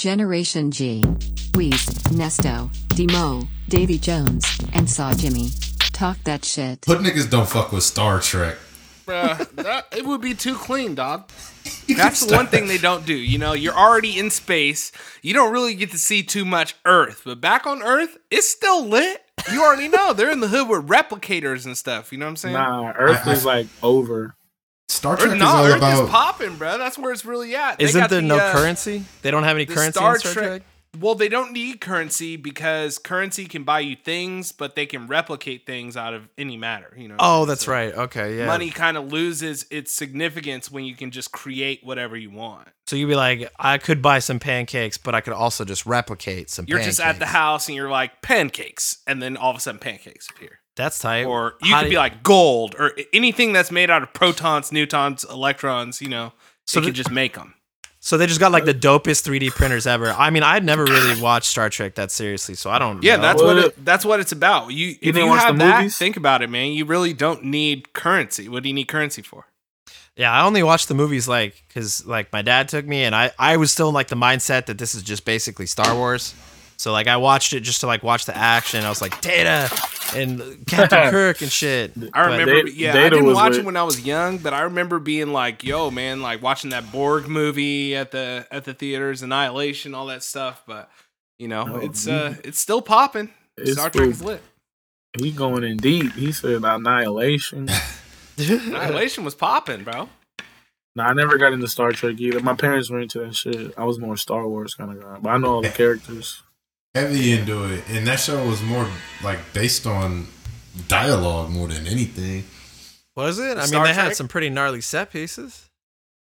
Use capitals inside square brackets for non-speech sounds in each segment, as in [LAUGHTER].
Generation G. Wheeze, Nesto, Demo, Davy Jones, and Saw Jimmy. Talk that shit. But niggas don't fuck with Star Trek. Bruh, that, it would be too clean, dog. [LAUGHS] That's the one thing they don't do. You know, you're already in space. You don't really get to see too much Earth. But back on Earth, it's still lit. You already know. They're in the hood with replicators and stuff. You know what I'm saying? Nah, Earth I- I- is like over. Star Earth, Trek is no, all Earth about. is popping, bro. That's where it's really at. They Isn't got there the, no uh, currency? They don't have any currency Star in Star Trek- Trek. Well, they don't need currency because currency can buy you things, but they can replicate things out of any matter. You know. what I'm Oh, that's So right. Okay, yeah. Money kind of loses its significance when you can just create whatever you want. So you'd be like, I could buy some pancakes, but I could also just replicate some. You're pancakes. just at the house and you're like pancakes, and then all of a sudden pancakes appear. That's tight. Or you How could do be like gold or anything that's made out of protons, neutrons, electrons. You know, So so you could just make them. So they just got like the dopest 3D printers ever. I mean, I'd never really [LAUGHS] watched Star Trek that seriously, so I don't. Yeah, know. that's Well, what it, that's what it's about. You, if you watch have the that, movies? think about it, man. You really don't need currency. What do you need currency for? Yeah, I only watched the movies like because like my dad took me, and I I was still in like the mindset that this is just basically Star Wars. So like I watched it just to like watch the action. I was like Data and Captain [LAUGHS] Kirk and shit. I remember, Da- yeah, I didn't watch lit. it when I was young, but I remember being like, "Yo, man!" Like watching that Borg movie at the at the theaters, Annihilation, all that stuff. But you know, Oh, it's you- uh, it's still popping. It's Star Trek is lit. He going in deep. He said annihilation. [LAUGHS] Annihilation was popping, bro. No, I never got into Star Trek either. My parents were into that shit. I was more Star Wars kind of guy, but I know all the [LAUGHS] characters. Heavy into it, and that show was more like based on dialogue more than anything. Was it? I mean, Star they had some pretty gnarly set pieces.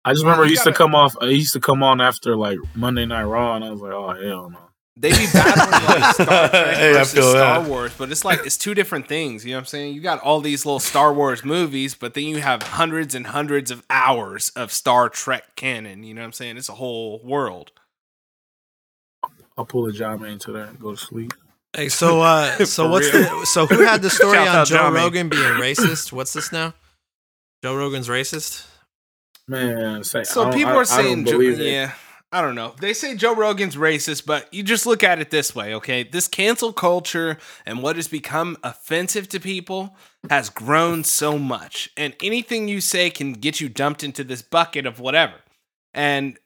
I just remember it used to gotta- come off. It used to come on after like Monday Night Raw, and I was like, oh hell no. They be battling like [LAUGHS] Star Trek Hey, versus Star that. Wars, but it's like it's two different things. You know what I'm saying? You got all these little Star Wars movies, but then you have hundreds and hundreds of hours of Star Trek canon. You know what I'm saying? It's a whole world. I'll pull a job into that and go to sleep. Hey, so uh, [LAUGHS] so For what's real. the so who had the story [LAUGHS] on Joe Johnny. Rogan being racist? What's this now? Joe Rogan's racist. Man, say, So people I- are I don't saying, Joe, it. yeah, I don't know. They say Joe Rogan's racist, but you just look at it this way, okay? This cancel culture and what has become offensive to people has grown so much, and anything you say can get you dumped into this bucket of whatever. And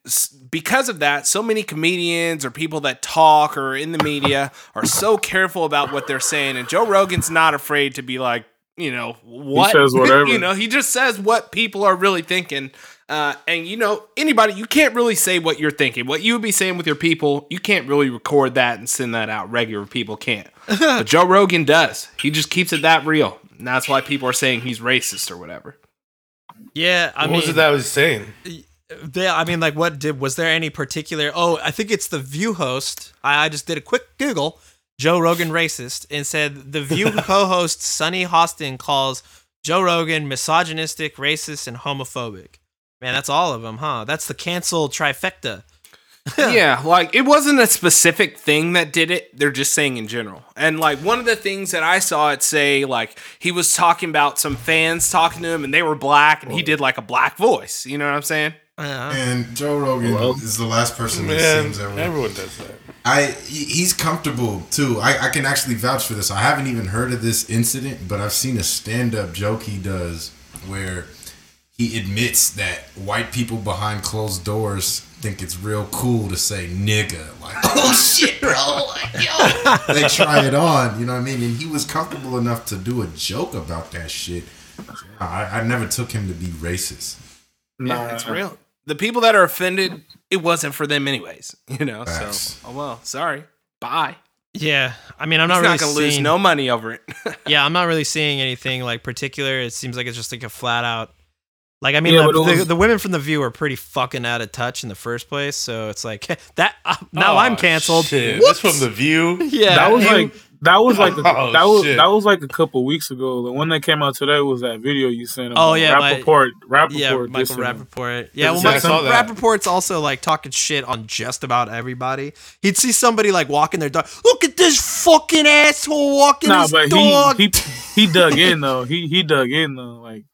because of that, so many comedians or people that talk or in the media are so careful about what they're saying. And Joe Rogan's not afraid to be like, you know, what? He says [LAUGHS] whatever. you know, he just says what people are really thinking. Uh, and you know, anybody, you can't really say what you're thinking. What you would be saying with your people, you can't really record that and send that out. Regular people can't. [LAUGHS] but Joe Rogan does. He just keeps it that real. And that's why people are saying he's racist or whatever. Yeah, I what mean, was it that I was saying? They, I mean, like, what did was there any particular? Oh, I think it's the View host. I, I just did a quick Google. Joe Rogan racist and said the View [LAUGHS] co-host Sunny Hostin calls Joe Rogan misogynistic, racist, and homophobic. Man, that's all of them, huh? That's the cancel trifecta. [LAUGHS] yeah, like it wasn't a specific thing that did it. They're just saying in general. And like one of the things that I saw it say, like he was talking about some fans talking to him and they were black and he did like a black voice. You know what I'm saying? Uh, And Joe Rogan Well, is the last person that Man, seems that way. everyone does that. I he's comfortable too. I, I can actually vouch for this. I haven't even heard of this incident, but I've seen a stand up joke he does where he admits that white people behind closed doors think it's real cool to say nigga. Like, [LAUGHS] oh shit, bro. Like, yo. [LAUGHS] they try it on, you know what I mean? And he was comfortable enough to do a joke about that shit. I, I never took him to be racist. Nah, Yeah, it's real. The people that are offended, it wasn't for them anyways. [LAUGHS] You know, Facts. so oh well, sorry. Bye. yeah, I mean, I'm not He's really not gonna lose no money over it. [LAUGHS] Yeah, I'm not really seeing anything like particular. It seems like it's just like a flat out. Like I mean, Yeah, the, but it the, the women from the View are pretty fucking out of touch in the first place. So it's like [LAUGHS] that. Uh, now Oh, I'm canceled. Shit. Whoops. This from the view. Yeah, that was you- like that was like a, [LAUGHS] Oh, that was shit. that was like a couple weeks ago. The one that came out today was that video you sent. Oh, about yeah, my- Rapaport. Rapaport. yeah, Michael dissing. Rapaport. Yeah, well, Yeah, Michael saw. Rapaport's also like talking shit on just about everybody. He'd see somebody like walking their dog. Look at this fucking asshole walking Nah, his but dog. he he he dug in though. He he dug in though. Like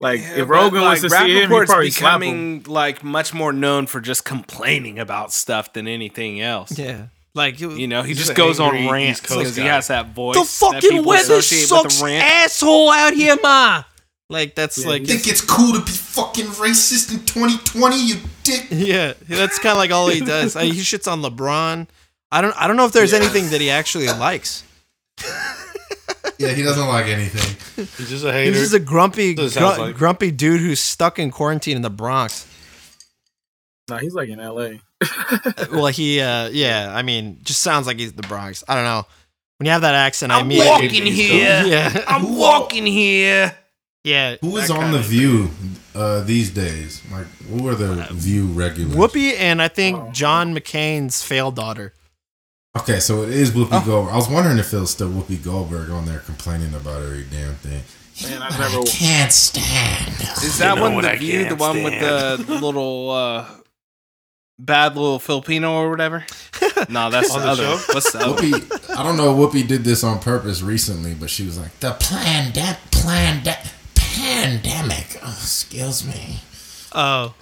Like Yeah, if but, Rogan like, was to see him, he'd Rapaport's probably slap him. becoming like much more known for just complaining about stuff than anything else. Yeah. Like you, You know, he just an goes on rants because he has that voice. the fucking weather with sucks, the rant. asshole out here, ma. Like that's Yeah, like Think it's cool to be fucking racist in 2020, you dick? yeah, that's kind of like all he [LAUGHS] does. I, he shits on LeBron. I don't I don't know if there's anything that he actually [LAUGHS] likes. Yeah, he doesn't like anything. He's just a hater. He's just a grumpy That's what it sounds gru- like. grumpy dude who's stuck in quarantine in the Bronx. Nah, he's like in L.A. [LAUGHS] well, he uh yeah, I mean, just sounds like he's the Bronx. I don't know. When you have that accent, I I'm mean walking here. [LAUGHS] Yeah. I'm walking here. Yeah. Who is on the kinda- View uh, these days? Like, who are the View regulars? Whoopi and I think Oh. John McCain's failed daughter. Okay, so it is Whoopi Oh. Goldberg. I was wondering if it was still Whoopi Goldberg on there complaining about every damn thing. Man, I never. Can't stand. Is that know one the view? The can't one with the little uh, bad little Filipino or whatever? [LAUGHS] No, that's the On the other. show? What's the other? Whoopi, I don't know. Whoopi did this on purpose recently, but she was like, "The plan that plan that pandemic." Oh, excuse me. Oh.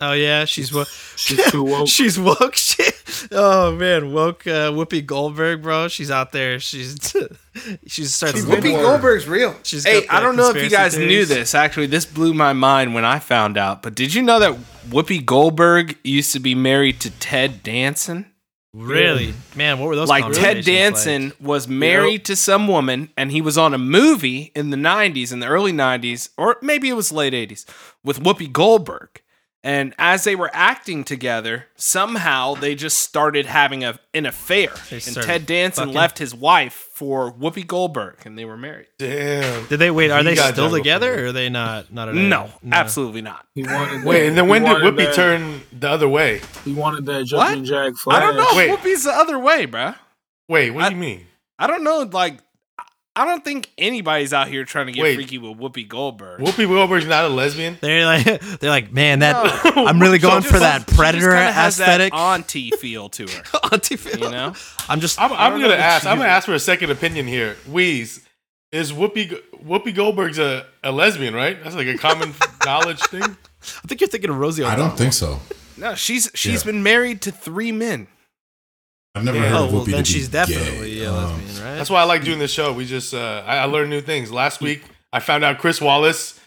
Oh yeah, she's woke. [LAUGHS] She's too woke. [LAUGHS] she's woke. She, oh man, woke uh, Whoopi Goldberg, bro. She's out there. She's [LAUGHS] she's starting. She's to Whoopi Goldberg's real. She's hey, I don't know if you guys conspiracy knew this. Actually, this blew my mind when I found out. But did you know that Whoopi Goldberg used to be married to Ted Danson? Really, man. What were those? like Ted conversations Danson was married to some woman and he was on a movie in the 90s in the early 90s or maybe it was late 80s with Whoopi Goldberg and as they were acting together somehow they just started having a an affair They and started Ted Danson fucking? left his wife for Whoopi Goldberg and they were married Damn. Did they wait? Are He they got still jungle together, or are they not? Not at all? no, absolutely not He wanted. Wait, and then when did Whoopi that- turn the other way? He wanted that What? jumping jack flash. I don't know Wait. Whoopi's the other way bruh Wait, what I- do you mean? I don't know like I don't think anybody's out here trying to get Wait. freaky with Whoopi Goldberg Whoopi Goldberg's not a lesbian? They're like, [LAUGHS] they're like, man, that No. [LAUGHS] I'm really going She for just- that she just predator kinda has aesthetic. That auntie feel to her. [LAUGHS] Auntie Phil. You know, I'm just. I'm, I I'm gonna ask. I'm gonna ask for a second opinion here. Wheeze, is Whoopi Whoopi Goldberg's a, a lesbian, right? That's like a common knowledge thing. I think you're thinking of Rosie. I don't think so. no, she's she's Yeah. been married to three men. I've never Yeah. heard Oh of well, Whoopi then to be she's definitely gay. a Um, lesbian, right? That's why I like doing this show. We just uh, I, I learned new things. Last week I found out Chris Wallace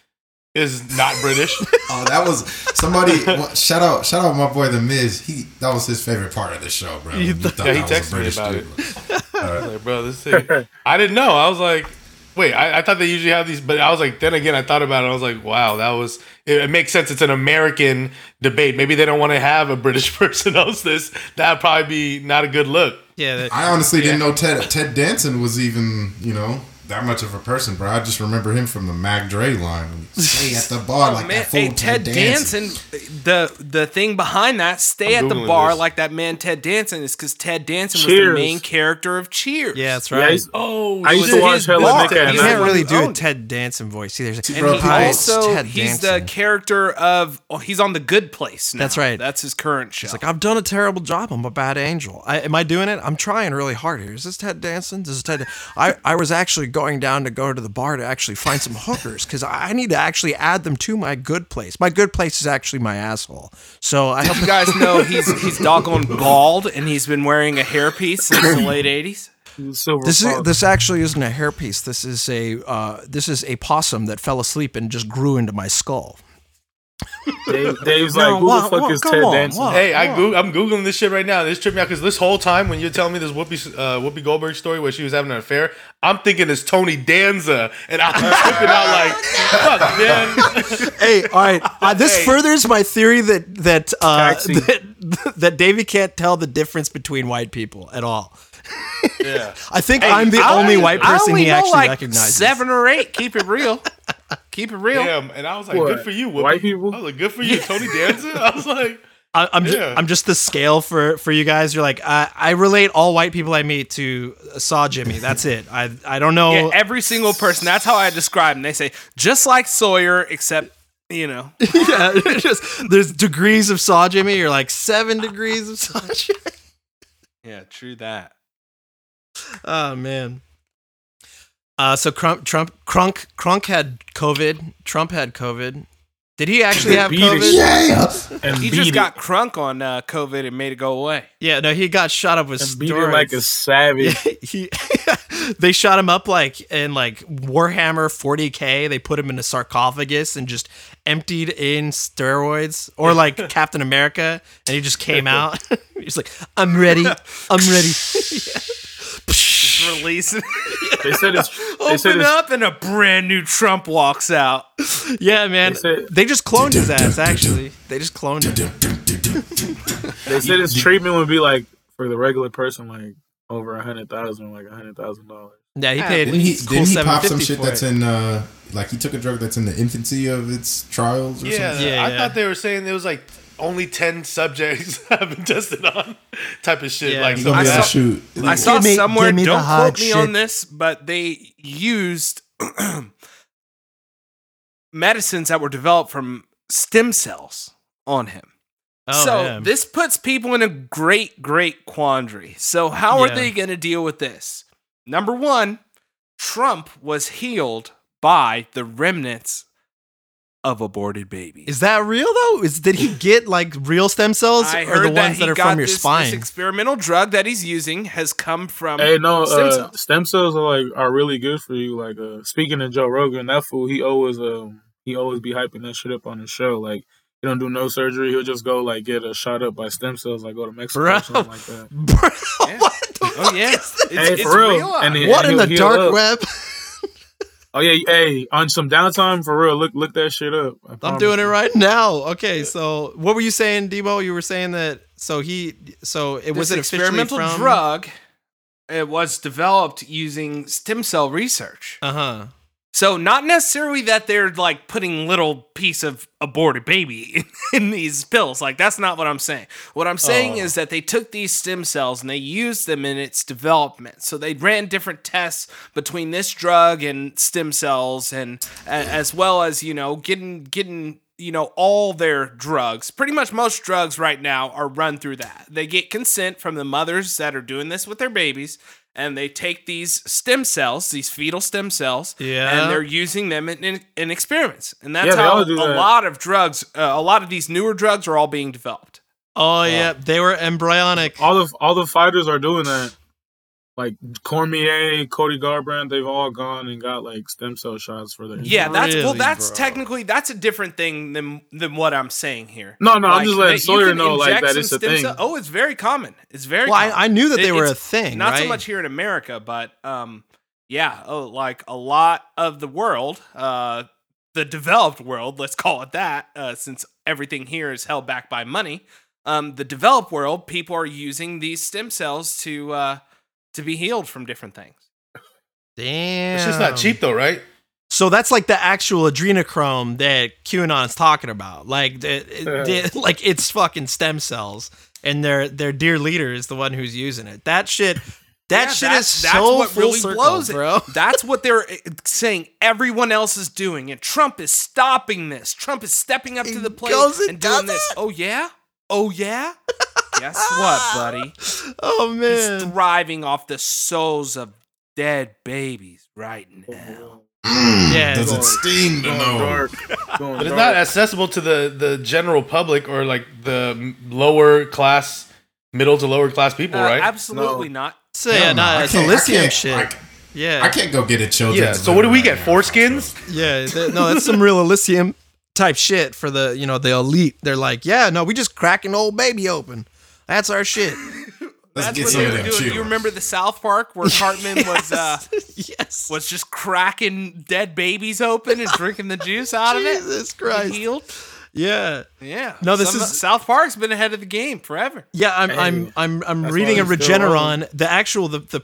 is not British. [LAUGHS] Oh, that was somebody. well, shout out, shout out, my boy the Miz. He that was his favorite part of the show, bro. You He th- Yeah, he a texted me British about dude. [LAUGHS] I was like, bro, this thing. I didn't know. I was like, wait, I, I thought they usually have these, but I was like, then again, I thought about it. I was like, wow, that was. It, it makes sense. It's an American debate. Maybe they don't want to have a British [LAUGHS] person host this. That'd probably be not a good look. yeah. That, I honestly didn't know Ted Ted Danson was even you know that much of a person, bro. I just remember him from the Mac Dre line. Stay at the bar [LAUGHS] like Oh, Man, that fool hey, Ted Danson. The the thing behind that, stay I'm at the bar this. like that man Ted Danson is because Ted Danson was the main character of Cheers. yeah, that's right. he's- Oh, I used to watch his hella. Nick you He's can't the really who do a. Ted Danson voice. There's See, And Bro, he also Ted he's the character of oh he's on the Good Place. Now. That's right. That's his current show. It's like I've done a terrible job. I'm a bad angel. I, am I doing it? I'm trying really hard here. Is this Ted Danson? This is Ted. I, I was actually going down to go to the bar to actually find some hookers because I need to actually add them to my good place. My good place is actually my asshole. So I hope you guys know he's he's doggone bald and he's been wearing a hairpiece since the late eighties. Silver this is this actually isn't a hairpiece. This is a uh, this is a possum that fell asleep and just grew into my skull. Dave, Dave's No, like, who what- the fuck what- is come Ted on, Danson? what? Hey, I go- I'm googling this shit right now. This tripped me out because this whole time when you're telling me this Whoopi uh, Whoopi Goldberg story where she was having an affair, I'm thinking it's Tony Danza, and I'm [LAUGHS] tripping out like, fuck, man. [LAUGHS] hey, all right. Uh, this Hey. furthers my theory that that, uh, [LAUGHS] that that Davey can't tell the difference between white people at all. yeah. I think Hey, I'm the I only only- white I person only he know actually like recognizes. seven or eight. Keep it real. [LAUGHS] Keep it real. Damn, and I was like, What? good for you, Whoopi. White people? I was like, good for you, Tony [LAUGHS] Danza. I was like, I, I'm ju- Yeah. I'm just the scale for for you guys. You're like I, I relate all white people I meet to uh, Saw Jimmy. That's it. I I don't know. Yeah, every single person. That's how I describe them. They say just like Sawyer, except you know. [LAUGHS] yeah, just there's degrees of Saw Jimmy. You're like seven degrees of Saw Jimmy. Yeah, true that. Oh man. Uh, so Trump, Trump, Crunk, Crunk had COVID. Trump had COVID. Did he actually have Beat it. COVID? And He just it. got crunk on uh, COVID and made it go away. Yeah, no, he got shot up with and beat it like a steroids. savage. [LAUGHS] he, [LAUGHS] they shot him up like in like Warhammer 40k. They put him in a sarcophagus and just emptied in steroids, or like [LAUGHS] Captain America, and he just came out. He's like, "I'm ready, I'm ready." Just release. [LAUGHS] They said it's. [LAUGHS] They said Open it's, up and a brand new Trump walks out. yeah, man. They said- They just cloned his ass. [LAUGHS] Actually, they just cloned him. They said his treatment would be like for the regular person, like over a hundred thousand, like a hundred thousand dollars. Yeah, he paid. Didn't he, cool didn't he pop some shit that's it. in, uh, like he took a drug that's in the infancy of its trials or Yeah, something? Yeah, I yeah. thought they were saying there was like only ten subjects [LAUGHS] have been tested on, type of shit. Yeah. like He's some gonna I saw- shoot. I saw me- somewhere, me don't hard quote me on this, but they used [CLEARS THROAT] medicines that were developed from stem cells on him. Oh, so yeah. this puts people in a great, great quandary. So how are they going to deal with this? Number one, Trump was healed by the remnants of aborted babies. Is that real though? Is did he get like real stem cells, I or heard the ones he that are got from your this, spine? This experimental drug that he's using has come from Hey, no, stem uh, cells. stem cells are like are really good for you. Like, uh, speaking of Joe Rogan, that fool he always um he always be hyping that shit up on his show. Like, he don't do no surgery. He'll just go like get a shot up by stem cells. Like, go to Mexico Bro. or something like [LAUGHS] that. Bro, Yeah. what the Oh fuck yeah, is it's, Hey, it's for real. real. And he- here. What in the dark up. web? Oh yeah, hey, on some downtime for real. Look, look that shit up. I I'm promise doing it right now. Okay, so what were you saying, Debo? You were saying that so he so it was this it officially experimental from drug. It was developed using stem cell research. Uh huh. So not necessarily that they're like putting little piece of aborted baby in, [LAUGHS] in these pills. Like that's not what I'm saying. What I'm saying Oh. is that they took these stem cells and they used them in its development. So they ran different tests between this drug and stem cells, and as well as you know getting getting you know all their drugs. Pretty much most drugs right now are run through that. They get consent from the mothers that are doing this with their babies. And they take these stem cells, these fetal stem cells, Yeah. and they're using them in, in, in experiments, and that's Yeah, how all a that. lot of drugs, uh, a lot of these newer drugs, are all being developed. Oh yeah, they were embryonic. All the all the fighters are doing that. Like Cormier, Cody Garbrandt, they've all gone and got like stem cell shots for their. Yeah, that's well, that's bro? technically that's a different thing than than what I'm saying here. No, no, I'm just letting that Sawyer know, like, inject that it's a stem thing. cell- Oh, it's very common. It's very. Well, I, common. I knew that they It- were a thing, Not right? so much here in America, but um, yeah, oh, like a lot of the world, uh, the developed world, let's call it that, uh, since everything here is held back by money. Um, the developed world, people are using these stem cells to uh, to be healed from different things. Damn, it's just not cheap though, right? So that's like the actual adrenochrome that QAnon is talking about. Like, the, it- [LAUGHS] the- like it's fucking stem cells, and their their dear leader is the one who's using it. That shit, that Yeah, shit that's- is that's so what full really circle, blows it. bro. [LAUGHS] That's what they're uh, saying everyone else is doing, and Trump is stopping this. Trump is stepping up to the plate and and doing this. it? Oh yeah, oh yeah. Guess what, buddy? [LAUGHS] Oh man, He's man, thriving off the souls of dead babies right now. Mm, Yeah, Does it sting to know? dark. [LAUGHS] But it's not accessible to the the general public or like the lower class, middle to lower class people, Uh, right? Absolutely not. so Hell yeah, no, no, I it's a Elysium shit. I, yeah, I can't go get a children's. yeah. So what do we right get? now, Foreskins? [LAUGHS] Yeah, th- no, that's some real Elysium type shit for the you know the elite. They're like, yeah, no, we just cracking an old baby open. That's our shit. [LAUGHS] That's what they were doing. children. You remember the South Park where [LAUGHS] Cartman was uh, yes. was just cracking dead babies open and drinking the juice out of it? [LAUGHS] Jesus Christ. Healed. Yeah. Yeah. No, this Some- is- South Park's been ahead of the game forever. Yeah, I'm Hey, I'm I'm I'm reading a Regeneron. The actual the the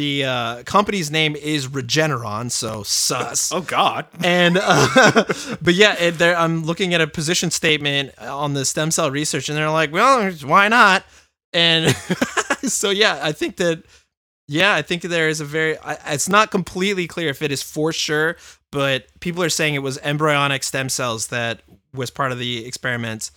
the uh, company's name is Regeneron, so sus. Oh God. And uh, [LAUGHS] but yeah, it, there I'm looking at a position statement on the stem cell research, and they're like, well, why not? And [LAUGHS] so yeah, I think that yeah, I think there is a very. I, it's not completely clear if it is for sure, but people are saying it was embryonic stem cells that was part of the experiment.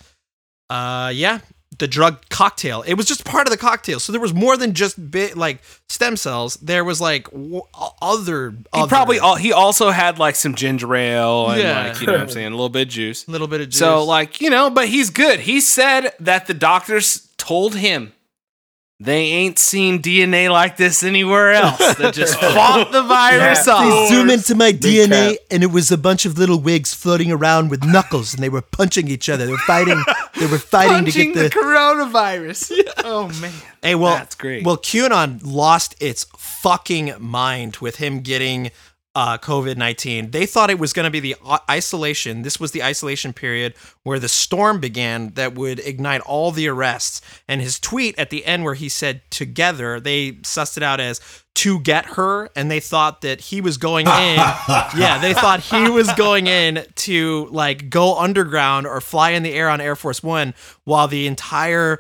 Uh, yeah, the drug cocktail. It was just part of the cocktail. So there was more than just bit like stem cells. There was like w- other. He other- probably al- he also had like some ginger ale and Yeah. like you know what I'm [LAUGHS] saying, a little bit of juice. a little bit of juice. So like, you know, but he's good. He said that the doctors told him they ain't seen DNA like this anywhere else. That [LAUGHS] just fought the virus Yeah. off. They zoom into my Big DNA, cap. and it was a bunch of little wigs floating around with knuckles, and they were punching each other. They were fighting. They were fighting to Punching get the, the. coronavirus. [LAUGHS] Oh man. Hey, well, That's great. Well, QAnon lost its fucking mind with him getting uh, COVID nineteen. They thought it was going to be the isolation. This was the isolation period where the storm began that would ignite all the arrests. And his tweet at the end, where he said "together," they sussed it out as "to get her," and they thought that he was going [LAUGHS] in. yeah, they thought he was going in to like go underground or fly in the air on Air Force One, while the entire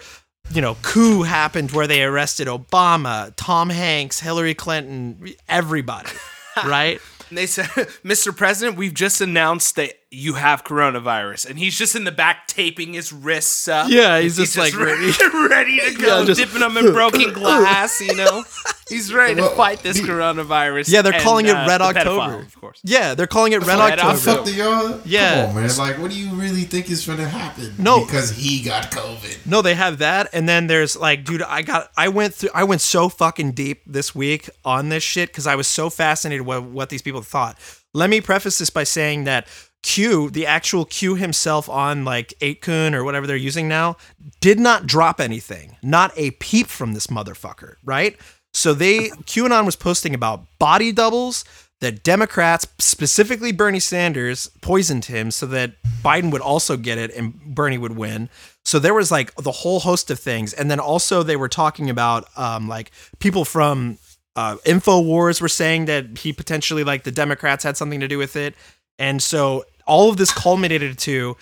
you know, coup happened where they arrested Obama, Tom Hanks, Hillary Clinton, everybody, right? [LAUGHS] And they said, [LAUGHS] Mr. President, we've just announced that you have coronavirus. And he's just in the back taping his wrists up. Yeah, he's just, like, ready, [LAUGHS] ready to go, Yeah, just- dipping them in broken [LAUGHS] glass, you know? He's ready to fight this coronavirus. Yeah, they're and, calling it uh, Red the October. pedophile, of course. Yeah, they're calling it Red Red The October. fuck do y'all? Yeah. Come on, man. Like, what do you really think is gonna happen? No. because he got COVID. No, they have that, and then there's like, dude, I got, I went through, I went so fucking deep this week on this shit because I was so fascinated with what these people thought. Let me preface this by saying that Q, the actual Q himself on like 8kun or whatever they're using now, did not drop anything, not a peep from this motherfucker, right? So they, [LAUGHS] QAnon was posting about body doubles that Democrats, specifically Bernie Sanders, poisoned him so that Biden would also get it and Bernie would win. So there was like the whole host of things, and then also they were talking about um, like people from uh, Infowars were saying that he potentially like the Democrats had something to do with it, and so all of this culminated to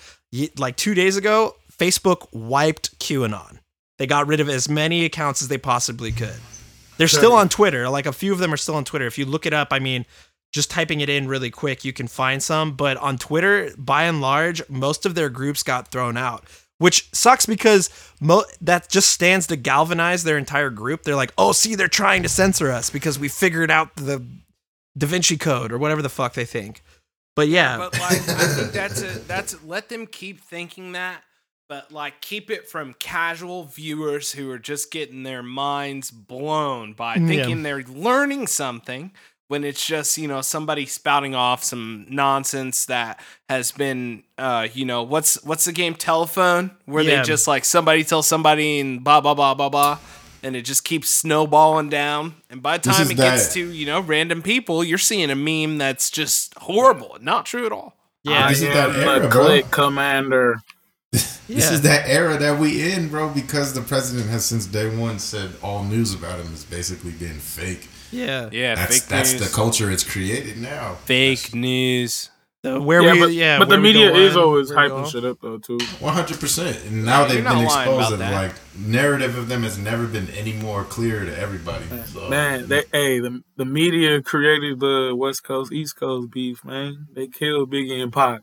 like two days ago, Facebook wiped QAnon. They got rid of as many accounts as they possibly could. They're still on Twitter. Like a few of them are still on Twitter. If you look it up, I mean, just typing it in really quick, you can find some. But on Twitter, by and large, most of their groups got thrown out, which sucks because mo- that just stands to galvanize their entire group. They're like, oh, see, they're trying to censor us because we figured out the Da Vinci Code or whatever the fuck they think. But yeah, But like, I think that's a that's let them keep thinking that, but like keep it from casual viewers who are just getting their minds blown by Yeah. thinking they're learning something when it's just you know somebody spouting off some nonsense that has been uh you know what's what's the game telephone where Yeah. they just like somebody tells somebody and blah blah blah blah blah and it just keeps snowballing down and by the time is it gets to you know random people you're seeing a meme that's just horrible not true at all yeah, This is that am era, bro. click commander. This Yeah. is that era that we in, bro. Because the president has since day one said all news about him has basically been fake. yeah, yeah That's fake that's news the culture it's created now. fake news The- where yeah, we, but, yeah, but the where we media is always where we go hyping shit up though too. One hundred percent. And now Yeah, they've been exposed. And like narrative of them has never been any more clear to everybody. So, Man, they hey the the media created the West Coast East Coast beef. Man, they killed Biggie and Pac.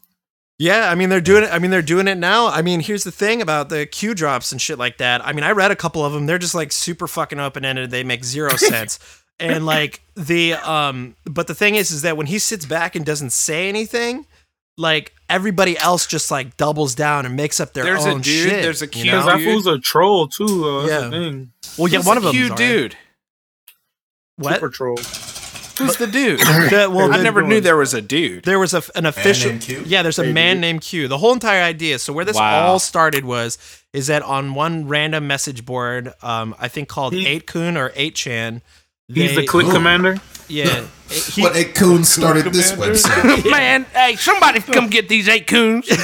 Yeah, I mean they're doing it. I mean they're doing it now. I mean here's the thing about the Q drops and shit like that. I mean I read a couple of them. They're just like super fucking open ended. They make zero [LAUGHS] sense. And like the um, but the thing is, is that when he sits back and doesn't say anything, like everybody else just like doubles down and makes up their There's a own dude, shit. there's a you Q Because know? that dude. fool's a troll too. Though. That's Yeah. thing. Well, yeah, Who's one the of them. cute dude What? Super troll. who's the dude [COUGHS] The- well, i the- never knew there was a dude There was a, an official. named Q? Yeah, there's a Hey, man named Q. The whole entire idea. So where this Wow. all started was is that on one random message board, um, I think called 8kun or 8chan. He's they- the click Ooh. commander. Yeah. he- What a coon started this Commander. website. [LAUGHS] [LAUGHS] man hey somebody come get these eight coons [LAUGHS]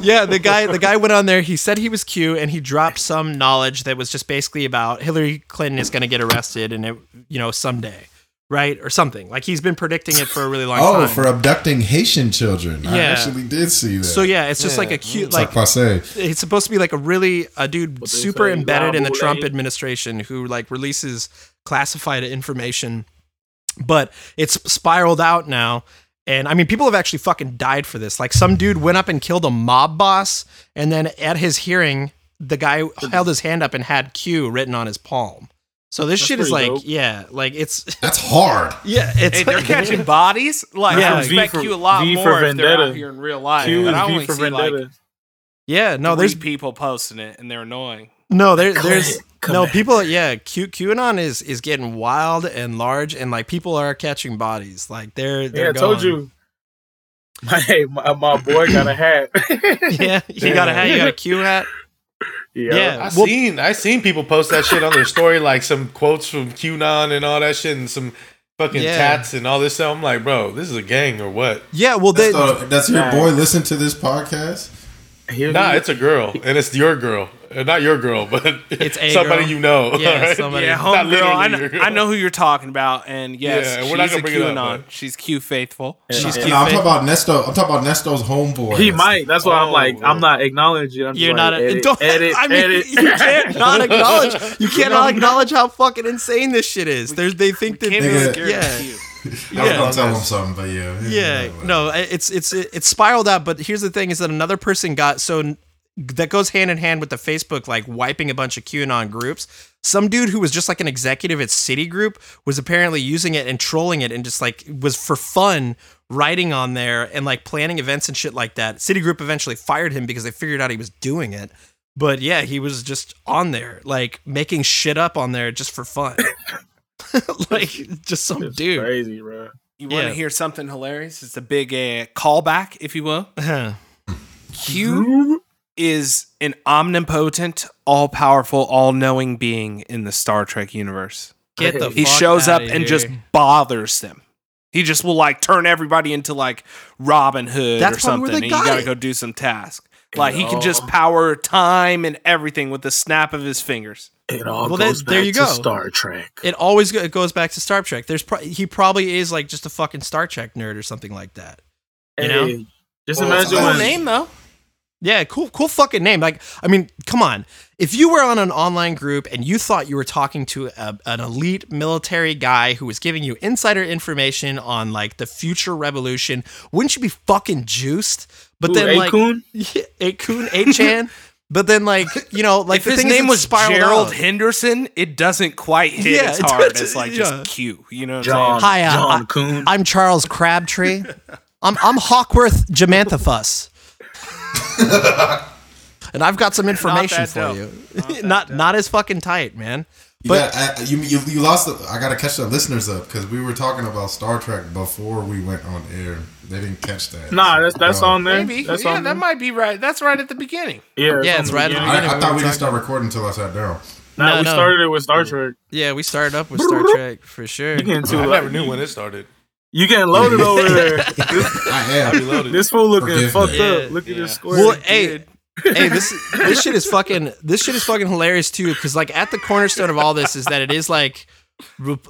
yeah, the guy the guy went on there. He said he was Q, and he dropped some knowledge that was just basically about Hillary Clinton is going to get arrested, and it, you know someday, right, or something. Like he's been predicting it for a really long Oh, time. Oh, for abducting Haitian children. Yeah. I actually did see that. so yeah, it's just like a cute like like passe. it's supposed to be like a really a dude What super say, embedded in the Rob Trump administration who like releases classified information, but it's spiraled out now. And I mean, people have actually fucking died for this. Like some dude went up and killed a mob boss, and then at his hearing, the guy held his hand up and had Q written on his palm. So this That's shit is like, dope. yeah, like it's [LAUGHS] That's hard. yeah, it's Hey, they're catching [LAUGHS] bodies. Like Yeah, I V respect for- a lot V more for if they're out here in real life. Q but is I V only for see Vendetta. like yeah, no, no, there's there's people posting it and they're annoying. No, there, there's come no here. people. Yeah, Q, QAnon is is getting wild and large, and like people are catching bodies. Like they're, they're yeah, I told going. you. [LAUGHS] My, hey, my, my boy got a hat. Yeah, you got a hat. You got a Q hat. Yeah. Yeah. I Well- seen I seen people post that shit on their story, like some quotes from QAnon and all that shit, and some fucking Yeah. tats and all this stuff. I'm like, bro, this is a gang or what? Yeah, well, they, So, does your boy listen to this podcast? Nah, it's a girl, and it's your girl, Uh, not your girl, but It's a [LAUGHS] somebody girl. you know. Yeah, [LAUGHS] alright? somebody- Yeah, Not homegirl. I know, girl. I know who you're talking about, and yes, Yeah, she's we're not gonna a bring it up, QAnon. but- She's Q faithful. Yeah. she's Yeah. Q. No, I'm talking about Nesto. I'm talking about Nesto's homeboy. He might. That's why I'm Oh, like, I'm not acknowledging. I'm You're like, not. A, edit, don't, edit, [LAUGHS] I mean, edit. you can't not acknowledge. You cannot acknowledge how fucking insane this shit is. There's, they think that. Can't scared Yeah. of Q. I was Yeah. gonna tell him something, but yeah. yeah no it's it's it's spiraled out but here's the thing is that another person got so n- that goes hand in hand with the facebook like wiping a bunch of qanon groups some dude who was just like an executive at citigroup was apparently using it and trolling it and just like was for fun writing on there and like planning events and shit like that citigroup eventually fired him because they figured out he was doing it but yeah he was just on there like making shit up on there just for fun [LAUGHS] like just some It's dude crazy, bro. You want to Yeah. hear something hilarious? It's a big uh, callback, if you will. Huh. [LAUGHS] Q is an omnipotent, all powerful, all knowing being in the Star Trek universe. Get the He fuck shows up outta and just bothers them. He just will like turn everybody into like Robin Hood That's or probably where something, they and you got gotta it. go do some task. Like he can just power time and everything with the snap of his fingers. It all Well, goes that- there you to go. Star Trek. It always go, it goes back to Star Trek. There's pro- he probably is like just a fucking Star Trek nerd or something like that. You know? Just Well, imagine it's Cool When- name though. Yeah, cool, cool fucking name. Like, I mean, come on. If you were on an online group and you thought you were talking to a, an elite military guy who was giving you insider information on like the future revolution, wouldn't you be fucking juiced? But Who, then, like, Akun? [LAUGHS] yeah, Akun, Achan. But then, like, you know, like if the his thing name was spiraled Gerald out. Henderson, it doesn't quite hit Yeah, as hard does- as like yeah. just Q. You know what John, I'm Hi, uh, John I- Coon. I'm Charles Crabtree. I'm I'm Hawkworth Jamanthopus. And I've got some information that for dope. you. Not [LAUGHS] Not not as fucking tight, man. You, But- got, I, you, you you lost. The, I gotta catch the listeners up because we were talking about Star Trek before we went on air. They didn't catch that. Nah, that's that's Uh, on there. Maybe. That's yeah, on that there. might be right. That's right at the beginning. Yeah, Yeah, it's the right at the beginning. I. I thought were we didn't start recording until I sat down. Nah, No, we no. started it with Star Trek. Yeah, we started up with Star [LAUGHS] Trek for sure. You getting too I like, never knew when it started. You getting loaded over [LAUGHS] there. This, I I be am. loaded. this fool looking Forgive fucked me. Yeah, up. Look at yeah. this square. Well, hey, hey, [LAUGHS] this this shit is fucking this shit is fucking hilarious too because like at the cornerstone of all this is that it is like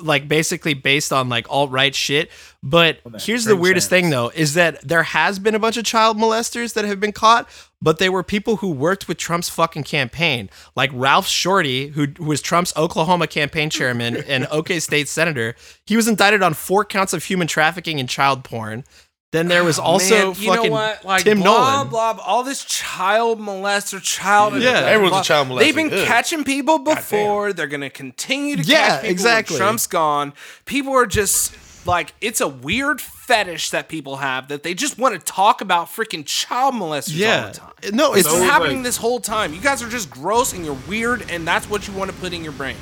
like basically based on like alt right shit. But that here's the French weirdest thing though is that there has been a bunch of child molesters that have been caught, but they were people who worked with Trump's fucking campaign, like Ralph Shortey, who, who was Trump's Oklahoma campaign chairman [LAUGHS] and OK State senator. He was indicted on four counts of human trafficking and child porn. Then there was oh, also Oh, Man, you fucking know what? Like Tim blah, Nolan. blah blah. All this child molester, child. Yeah. Everyone's a child molester. They've been Ugh. catching people before. They're gonna continue to Yeah, catch people exactly. when Trump's gone. People are just like it's a weird fetish that people have that they just want to talk about freaking child molesters all the time. No, it's It's happening like- this whole time. You guys are just gross and you're weird, and that's what you want to put in your brain.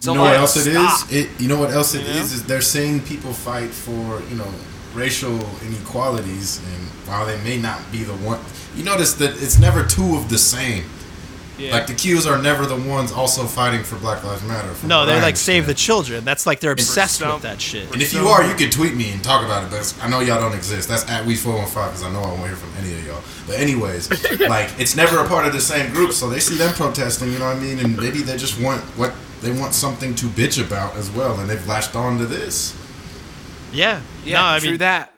So you know like, what else it is? It you know what else it is? You know? Is they're seeing people fight for you know racial inequalities, and while they may not be the one, you notice that it's never two of the same. Yeah. Like the Qs are never the ones also fighting for Black Lives Matter. No, what they're like save the children. That's like they're obsessed some- with that shit. And if you are, you can tweet me and talk about it. But I know y'all don't exist. That's at we four one five because I know I won't hear from any of y'all. But anyways, [LAUGHS] like it's never a part of the same group, so they see them protesting. You know what I mean? And maybe they just want what they want something to bitch about as well, and they've latched on to this. Yeah, Yeah, no, I true mean, that.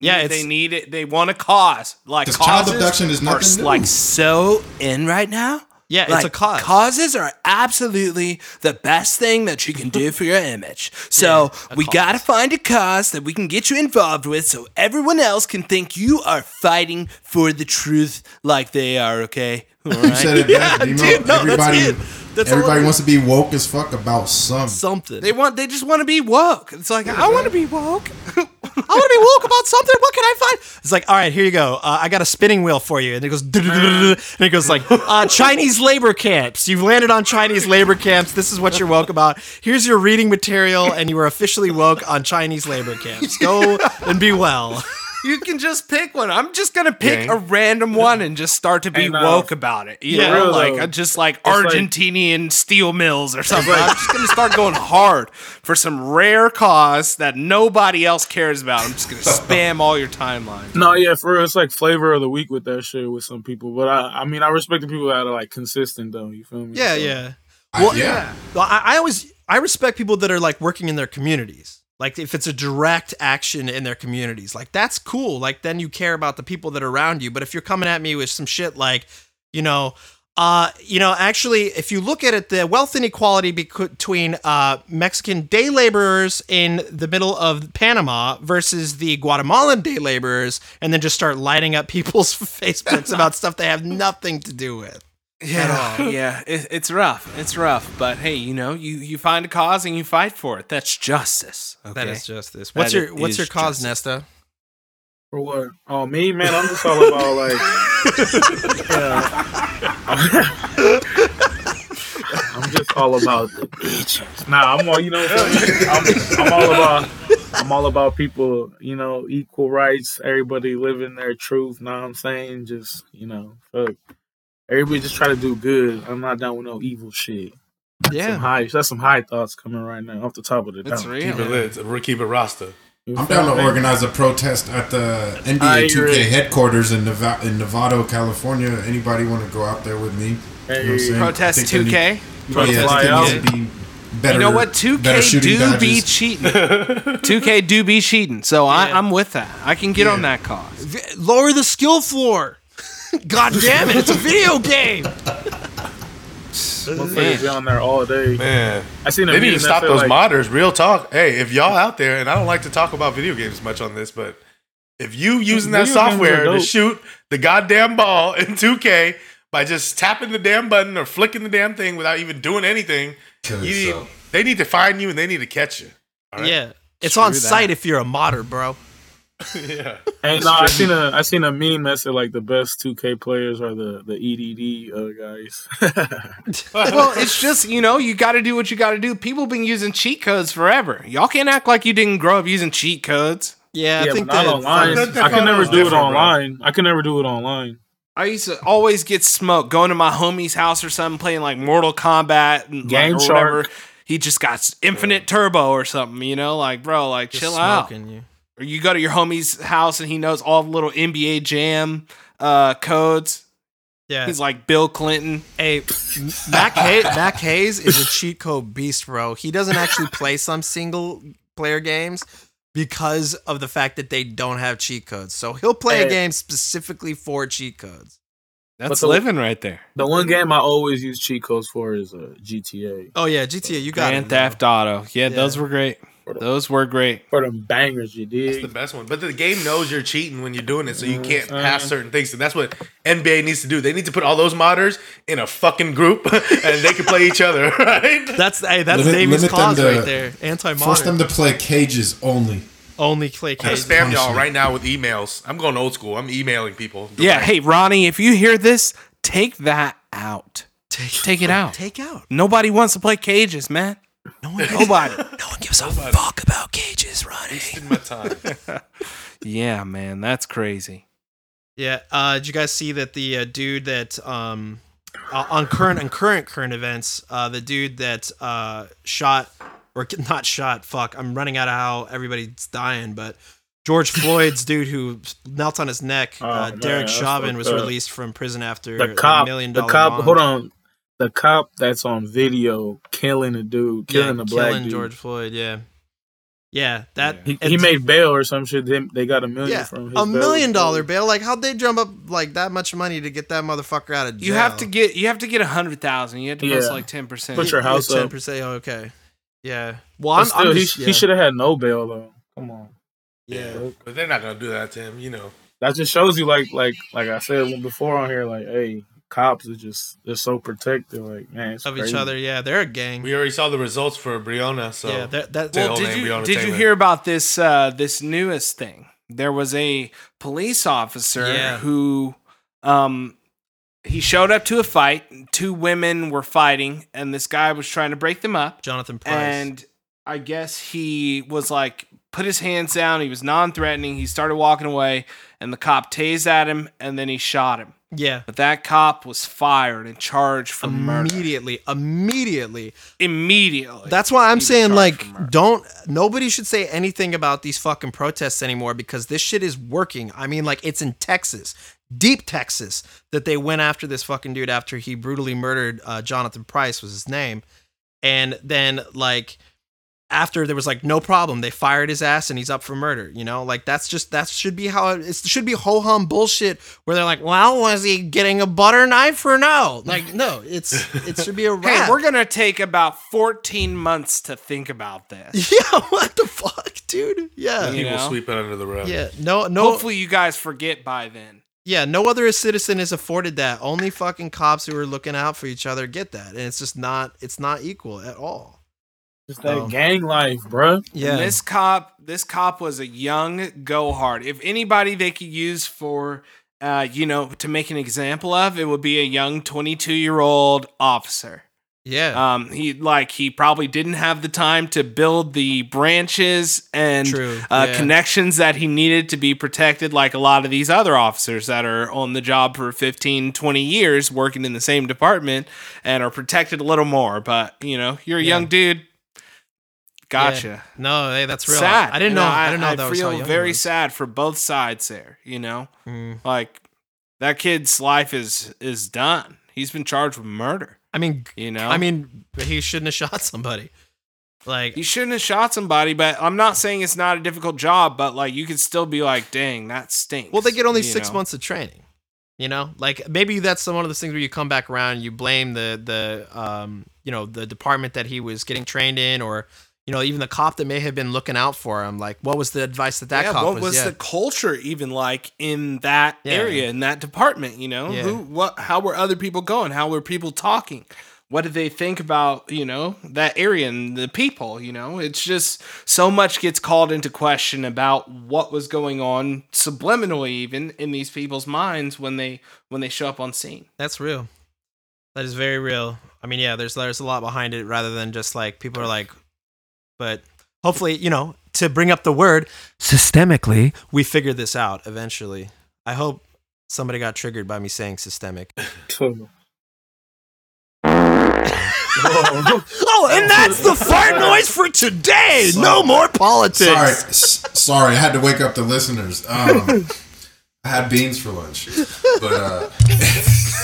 Yeah, they need it. They want a cause. Like 'Cause child abduction is are nothing s- new. like so in right now. Yeah, it's a cause. Causes are absolutely the best thing that you can do [LAUGHS] for your image. So a we cause. got to find a cause that we can get you involved with, so everyone else can think you are fighting for the truth like they are. Okay. All [LAUGHS] You said it best, [LAUGHS] Demo. dude, no, that's everybody, it. That's everybody wants to be woke as fuck about some. Something. They want. They just want to be woke. It's like I want to be woke. I want to be woke about something. What can I find? It's like, all right, here you go. Uh, I got a spinning wheel for you, and it goes, [LAUGHS] and it goes like uh, Chinese labor camps. You've landed on Chinese labor camps. This is what you're woke about. Here's your reading material, and you are officially woke on Chinese labor camps. Go and be well. [LAUGHS] You can just pick one. I'm just gonna pick Gang. a random one and just start to be And, uh, woke about it. You yeah, know, like though, uh, just like like- Argentinian steel mills or something. I'm just gonna start going hard for some rare cause that nobody else cares about. I'm just gonna [LAUGHS] spam all your timelines. No, yeah, for real, it's like flavor of the week with that shit with some people. But I, I mean, I respect the people that are like consistent though. You feel me? Yeah, So- yeah. I- yeah. Well, I, I always I respect people that are like working in their communities. Like if it's a direct action in their communities, like that's cool. Like then you care about the people that are around you. But if you're coming at me with some shit like, you know, uh, you know, actually, if you look at it, the wealth inequality between uh, Mexican day laborers in the middle of Panama versus the Guatemalan day laborers, and then just start lighting up people's [LAUGHS] Facebooks about stuff they have nothing to do with. Yeah, [LAUGHS] yeah, it, it's rough. It's rough, but hey, you know, you you find a cause and you fight for it. That's justice. Okay? That is justice. What's That your What's your cause, justice. Nesto? For what? Oh, me, man, I'm just all about like. [LAUGHS] yeah. [LAUGHS] I'm just all about the bitches. Nah, I'm all you know. I'm. I'm, I'm all about. I'm all about people. You know, equal rights. Everybody living their truth. Know what I'm saying? Just you know, fuck. Everybody just try to do good. I'm not down with no evil shit. Yeah, some high. That's some high thoughts coming right now off the top of the It's dome. real. Keep it lit. We'll keep it Rasta. You I'm down to me? organize a protest at the I NBA 2K agree. headquarters in Nevada, in Nevada, California. Anybody want to go out there with me? You know what I'm Hey. Protest 2K. need- You yeah, fly out? be better. You know what? 2K shooting do be cheating. [LAUGHS] 2K do be cheating. So I, Yeah. I'm with that. I can get Yeah. on that cause. Lower the skill floor. [LAUGHS] God damn it! It's a video game. Motherfuckers be on there all day. Man, I seen a they need to stop those like, modders. Real talk. Hey, if y'all out there, and I don't like to talk about video games much on this, but if you using that Video games are software to shoot the goddamn ball in 2K by just tapping the damn button or flicking the damn thing without even doing anything, you need, they need to find you and they need to catch you. All right? Yeah, it's Screw on that. site if you're a modder, bro. Yeah. Hey, no, I seen a I seen a meme that said like the best 2K players are the the EDD uh, guys. [LAUGHS] well, it's just you know you got to do what you got to do. People been using cheat codes forever. Y'all can't act like you didn't grow up using cheat codes. Yeah, yeah, I think but not that online. That- that I can never do it different, bro. online. I can never do it online. I used to always get smoked going to my homie's house or something, playing like Mortal Kombat and Game like, or Shark. whatever. He just got s- infinite turbo or something, you know, like bro, like just chill out. you. Or you go to your homie's house and he knows all the little NBA Jam uh, codes. Yeah. He's like Bill Clinton. Hey, Mac, Hay- Mac Hayes is a cheat code beast, bro. He doesn't actually play some single player games because of the fact that they don't have cheat codes. So he'll play a game specifically for cheat codes. That's the- living right there. The one game I always use cheat codes for is uh, GTA. Oh yeah, GTA, you got Grand it. Theft Auto. Yeah, Yeah. those were great. Those were great. For them bangers, you That's the best one. But the game knows you're cheating when you're doing it, so you can't Mhm. pass certain things. And that's what NBA needs to do. They need to put all those modders in a fucking group, [LAUGHS] and they can play each other, [LAUGHS] right? That's hey, that's Limit- Davey's limit them cause to- right there. Anti Force them to play cages only. Only play cages. I'm gonna spam y'all punishment. right now with emails. I'm going old school. I'm emailing people. Yeah, hey Ronnie, if you hear this, take that out. Take, Take it [LAUGHS] out. Take out. Nobody wants to play cages, man. No one, Nobody. no one gives a fuck about cages, Ronnie. Wasting my time. [LAUGHS] yeah, man, that's crazy. Yeah. Uh, did you guys see that the uh, dude that um uh, on current and current current events, uh, the dude that uh shot or [LAUGHS] not shot? Fuck, I'm running out of how everybody's dying, but. George [LAUGHS] Floyd's dude who knelt on his neck, Oh, uh, Derek that's Chauvin, was fucked released from prison after The a cop, million the cop. bond. Hold on, the cop that's on video killing a dude, killing yeah, a black killing dude. George Floyd. Yeah, Yeah, that He, he made bail or some shit. They, they got a million yeah from his a bail. million dollar bail. Like how'd they drum up like that much money to get that motherfucker out of jail? You have to get you have to get a hundred thousand. You have to post like ten percent. Put your house ten up. percent. Oh, okay, yeah. Well, I'm, still, I'm he, yeah. he should have had no bail though. Come on. Yeah. But they're not gonna do that to him, you know. That just shows you, like, like, like I said before on here, like, hey, cops are just they're so protective, like, man, it's of each other. Yeah, they're a gang. We already saw the results for Breonna, so yeah, that, that, Well, did you Breonna did you hear about this uh, this newest thing? There was a police officer Yeah. who um he showed up to a fight. Two women were fighting, and this guy was trying to break them up. Jonathan Price. And I guess he was like put his hands down. He was non-threatening. He started walking away, and the cop tased at him, and then he shot him. Yeah, But that cop was fired and charged for murder immediately, immediately. immediately. That's why I'm saying like don't nobody should say anything about these fucking protests anymore because this shit is working. I mean like it's in Texas, deep Texas that they went after this fucking dude after he brutally murdered uh, Jonathan Price was his name. And then like after there was like no problem, they fired his ass and he's up for murder, you know? Like that's just that should be how it, it should be ho hum bullshit where they're like, "Well, was he getting a butter knife or no?" Like no, it's it should be a [LAUGHS] Hey, we're gonna take about 14 months to think about this. [LAUGHS] Yeah, what the fuck, dude? Yeah. You people know? sweep it under the rug. Yeah, no, no, Hopefully, you guys forget by then. yeah, no other citizen is afforded that. Only fucking cops who are looking out for each other get that, and it's just not, it's not equal at all. Just that Oh. gang life, bruh. Yeah, this cop, this cop was a young go hard. If anybody they could use for, uh, you know, to make an example of, it would be a young 22 year old officer. yeah, Um, he like he probably didn't have the time to build the branches and True, uh, yeah. connections that he needed to be protected, like a lot of these other officers that are on the job for 15, 20 years working in the same department and are protected a little more. But you know, you're a Yeah. young dude. Yeah. Gotcha. no, hey, that's real. Sad. I didn't And know. I, didn't know I that was feel young very was. sad for both sides there. You know, Mm. like that kid's life is is done. He's been charged with murder. I mean, You know, I mean, he shouldn't have [LAUGHS] shot somebody. Like, he shouldn't have shot somebody, but I'm not saying it's not a difficult job, but like you could still be like, dang, that stinks. well, they get only six know? months of training. You know, like maybe that's one of those things where you come back around, and you blame the the um you know the department that he was getting trained in, or you know even the cop that may have been looking out for him. Like, what was the advice that that yeah, cop what was? was yeah. the culture even like in that Yeah. area, in that department? You know, who, what, how were other people going? How were people talking? What did they think about you know that area and the people? You know, it's just so much gets called into question about what was going on subliminally, even in these people's minds when they when they show up on scene. That's real. That is very real. I mean, yeah, there's there's a lot behind it rather than just like people are like, but hopefully, you know, to bring up the word systemically, we figure this out eventually. I hope somebody got triggered by me saying systemic. [LAUGHS] [LAUGHS] oh, and that's the fart noise for today. No more politics. Sorry, s- sorry, I had to wake up the listeners. Um, [LAUGHS] I had beans for lunch, but uh,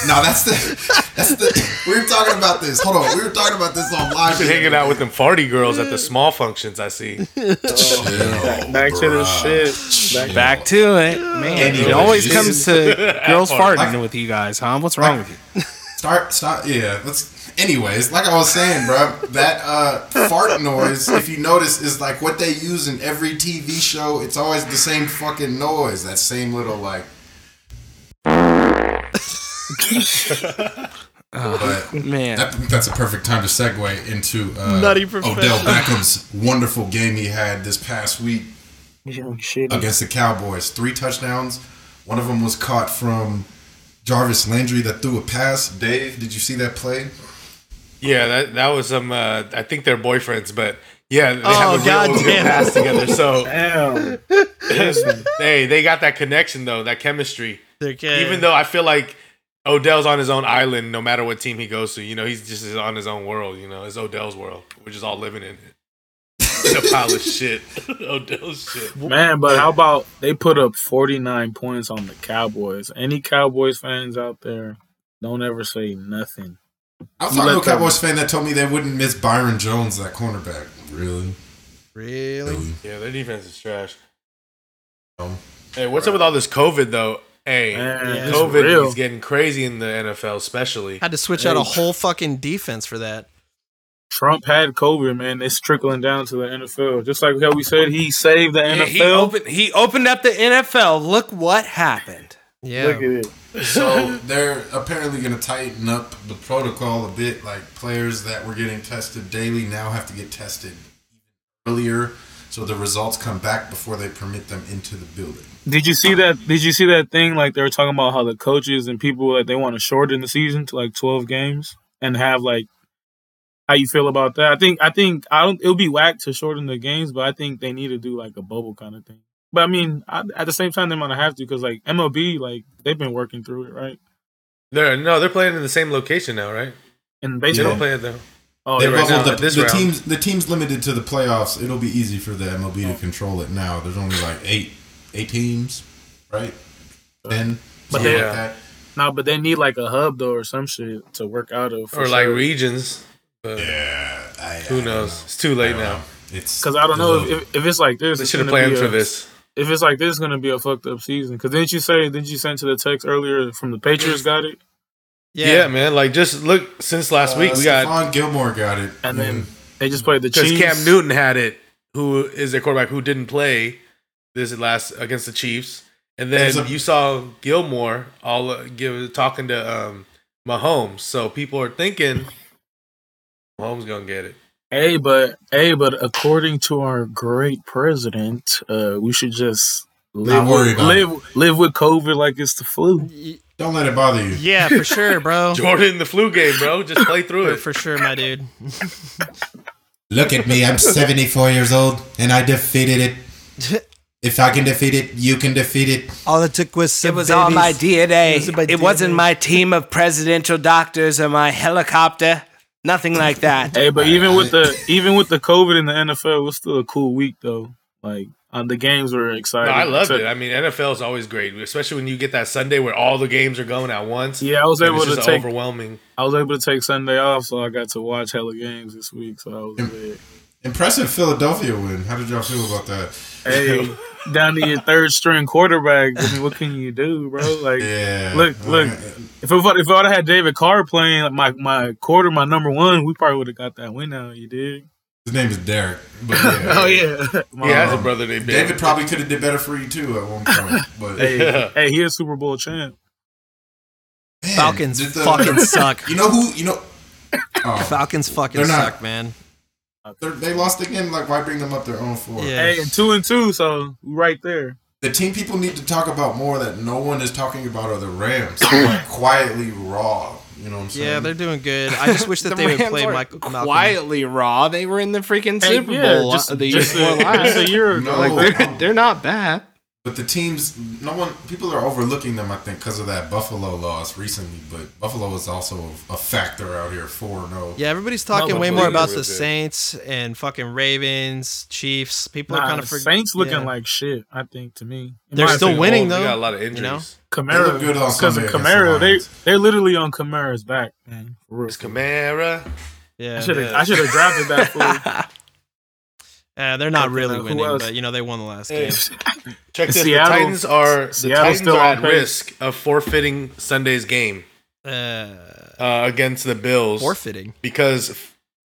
no, that's the that's the. We were talking about this. Hold on, we were talking about this on live. Been hanging out with them farty girls at the small functions. I see. [LAUGHS] Back, back to the shit. Back, Back to it, man. Anyways, it always this comes to girls [LAUGHS] Like- farting with you guys, huh? What's wrong with you? Start, stop. Yeah, let's. Anyways, like I was saying, bro, that uh, fart noise, if you notice, is like what they use in every TV show. It's always the same fucking noise. That same little like. But Man, that, that's a perfect time to segue into uh, Nutty Odell. Beckham's wonderful game he had this past week against the Cowboys. Three touchdowns. One of them was caught from Jarvis Landry that threw a pass. Dave, did you see that play? Yeah, that that was some. Uh, I think they're boyfriends, but yeah, they Oh, have a real goddamn. pass together. So [LAUGHS] hey, they got that connection though, that chemistry. Okay. Even though I feel like Odell's on his own island, no matter what team he goes to, you know, he's just on his own world. You know, it's Odell's world. We're just all living in it. It's a pile of shit. [LAUGHS] Odell's shit. man, but how about they put up 49 points on the Cowboys? Any Cowboys fans out there, don't ever say nothing. I was talking to a let them- Cowboys fan that told me they wouldn't miss Byron Jones, that cornerback. Really? Really? Yeah, their defense is trash. Um, Hey, what's up with all this COVID though? Hey, Man, COVID is getting crazy in the NFL, especially. Had to switch out a whole fucking defense for that. Trump had COVID, man. It's trickling down to the NFL. Just like how we said, he saved the Yeah, he NFL. opened he opened up the NFL. Look what happened. Yeah. Look at it. so they're apparently going to tighten up the protocol a bit. Like players that were getting tested daily now have to get tested earlier, so the results come back before they permit them into the building. Did you see that? Did you see that thing? Like they were talking about how the coaches and people like they want to shorten the season to like twelve games and have like how you feel about that? I think I think I don't. It'll be whack to shorten the games, but I think they need to do like a bubble kind of thing. But I mean, I, at the same time, they might have to because like MLB, like they've been working through it, right? They're no, they're playing in the same location now, right? And They don't play it though. Oh, They yeah, right bubbled now, the, this the round. teams. The teams limited to the playoffs. It'll be easy for the MLB to control it now. There's only like eight, eight teams, right? Ten, But something they- like that. No, but they need like a hub though or some shit to work out of. for Or like regions. But Yeah, I, who I knows? know. It's too late now. know. It's Because I don't know if, if, if it's like this. They should have planned for a- this. If it's like this, it's gonna be a fucked up season. Because didn't you say? Didn't you send to the text earlier from the Patriots got it, Yeah. man. Like just look since last week Uh, we got Stephon Gilmore got it, and then they just played the because Chiefs. Cam Newton had it, who is their quarterback who didn't play this last against the Chiefs, and then There's a- you saw Gilmore all uh, give talking to um, Mahomes. So people are thinking Mahomes gonna get it. Hey, but hey, but according to our great president, uh, we should just live worry with, about live live with COVID like it's the flu. Don't let it bother you. Yeah, for sure, bro. [LAUGHS] Jordan, the flu game, bro. Just play through it. for sure, my dude. Look at me. I'm 74 years old, and I defeated it. [LAUGHS] If I can defeat it, you can defeat it. All it took was some It was all my. DNA. It was my It wasn't my team of presidential doctors or my helicopter. Nothing like that. Hey, but even with the even with the COVID in the NFL, it was still a cool week though. Like um, the games were No, exciting. I loved So- it. I mean, NFL is always great, especially when you get that Sunday where all the games are going at once. Yeah, I was able to take overwhelming. I was able to take Sunday off, so I got to watch hella games this week. So I was lit. Impressive Philadelphia win. How did y'all feel about that? Hey, [LAUGHS] down to your third string quarterback. I mean, what can you do, bro? Like, Yeah. Look, look. if it, if I would have had David Carr playing like my my quarter, my number one, we probably would have got that win out. You did? His name is Derek. But [LAUGHS] yeah. Oh yeah. He has a brother named David probably could have did better for you too at one point. [LAUGHS] But hey, hey, he is Super Bowl champ. man, Falcons the- fucking suck. You know who? You know. Oh, Falcons fucking not- suck, man. They're- they lost again. Like, why bring them up their own floor? Yeah. Hey, and two and two, so right there. The team people need to talk about more that no one is talking about are the Rams. [COUGHS] like, quietly raw. You know what I'm saying? Yeah, they're doing good. I just wish [LAUGHS] that The they would play aren't Michael Malcolm. quietly raw. They were in the freaking Hey, Super yeah, Bowl just- uh, the year just a- before last. a year ago. No. Like, they're, they're not bad. But the teams, no one, people are overlooking them. I think because of that Buffalo loss recently. But Buffalo is also a factor out here. Four no. Oh. Yeah, everybody's talking No, way more about the good. Saints and fucking Ravens, Chiefs. People nah, are kind of the Saints looking like shit. I think to me, In They're still opinion. winning, They though, got a lot of injuries. you know? They good on because of Sunday against the they they're literally on Kamara's back, man. It's Kamara. yeah, I should have yeah. I should drafted that fool. [LAUGHS] Uh, they're not really who winning, else? but you know they won the last Hey, game. [LAUGHS] Check this. Seattle- the Titans are the Seattle's Titans still are at pace. risk of forfeiting Sunday's game Uh, uh, against the Bills forfeiting. because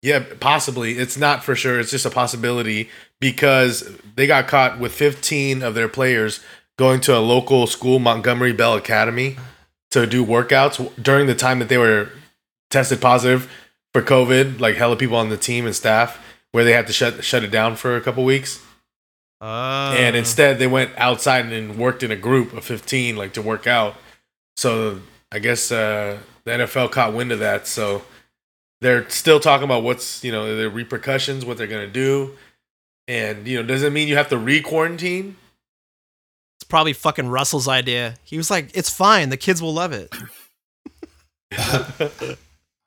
yeah, possibly it's not for sure. It's just a possibility because they got caught with 15 of their players going to a local school, Montgomery Bell Academy, to do workouts during the time that they were tested positive for COVID. Like hella people on the team and staff, where they had to shut shut it down for a couple weeks. Uh, and instead they went outside and worked in a group of 15 like to work out so i guess uh, the nfl caught wind of that so they're still talking about what's you know the repercussions what they're going to do and you know doesn't mean you have to re-quarantine it's probably fucking Russell's idea. He was like, "It's fine. The kids will love it." [LAUGHS]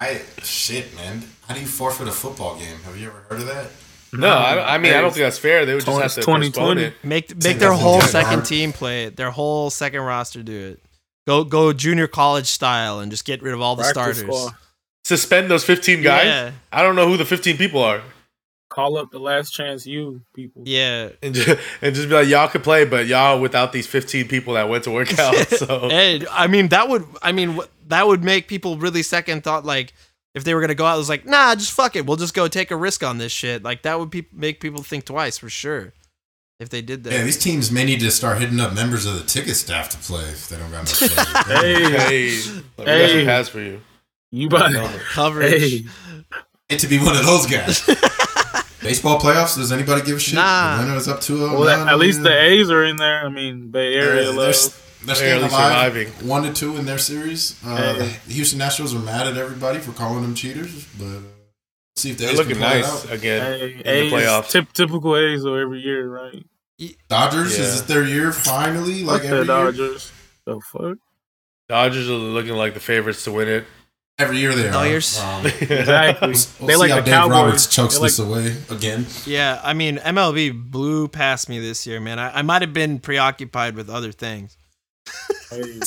I shit, man. How do you forfeit a football game? Have you ever heard of that? no I, I mean i don't think that's fair they would just Twenty- have to 2020. postpone it Make Same make their whole Jets. second Hard. team play it. Their whole second roster do it. Go go junior college style and just get rid of all the Practice starters. squad. suspend those 15 guys Yeah. i don't know who the 15 people are Call up the last chance you people. Yeah. and just, and just be like, y'all could play, but y'all without these 15 people that went to work out. [LAUGHS] So And I mean, that would, I mean, that would make people really second thought. Like, if they were gonna go out, it was like, nah, just fuck it. We'll just go take a risk on this shit. Like, that would be, make people think twice for sure. If they did that. Yeah, these teams may need to start hitting up members of the ticket staff to play if they don't got no. [LAUGHS] [LAUGHS] Hey, hey, let me got Hey. some pass for you. you about Coverage. Hey, Hate to be one of those guys. [LAUGHS] Baseball playoffs? Does anybody give a shit? Nah. Atlanta is up 2 0. well, at, at least the A's are in there. I mean, Bay Area They're, they're staying Barely alive. surviving. One to two in their series. Uh, Hey. the Houston Nationals are mad at everybody for calling them cheaters, but uh, see if they They're can looking pull it nice out. again Hey, in the A's, playoffs. Tip, typical A's though every year, right? Dodgers Yeah. is it their year finally? Like Fuck the every year, Dodgers. The fuck? Dodgers are looking like the favorites to win it. every year they are. Dodgers. Um, [LAUGHS] Exactly. we'll they see like how the Dave Cowboys. Roberts chokes They like- this away again. Yeah, I mean, MLB blew past me this year, man. I, I might have been preoccupied with other things. Hey,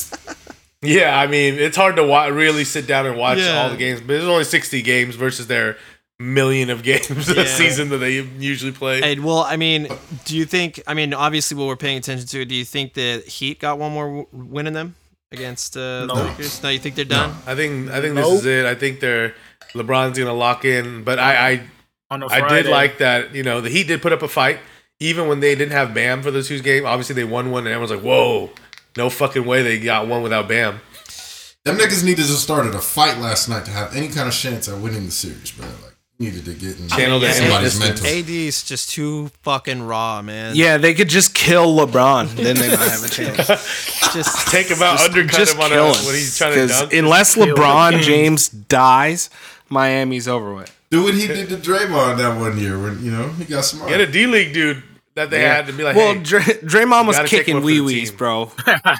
Yeah, I mean, it's hard to wa- really sit down and watch Yeah. all the games, but there's only 60 games versus their million of games [LAUGHS] Yeah. a season that they usually play. Hey, well, I mean, do you think? I mean, obviously, what we're paying attention to. Do you think the Heat got one more w- win in them against uh, the No. Lakers? No, you think they're done? I think I think Nope. this is it. I think they're LeBron's gonna lock in, but I on a I, I Friday. did like that. You know, the Heat did put up a fight, even when they didn't have Bam for the two game. Obviously, they won one, and everyone's like, "Whoa, no fucking way they got one without Bam." Them niggas needed to started a fight last night to have any kind of chance at winning the series, bro. Like needed to get in Channel that somebody's mental. AD is just too fucking raw, man. Yeah, they could just kill LeBron, then they might have a [LAUGHS] chance. just Take him out, undercut just him on a, kill when he's trying to 'Cause dunk. unless LeBron. Mm. James dies, Miami's over with. Do what he did to Draymond that one year when you know he got smart. Get a D League dude that they Yeah. had to be like, well, "Hey, Dray- Draymond was kicking wee wees, bro.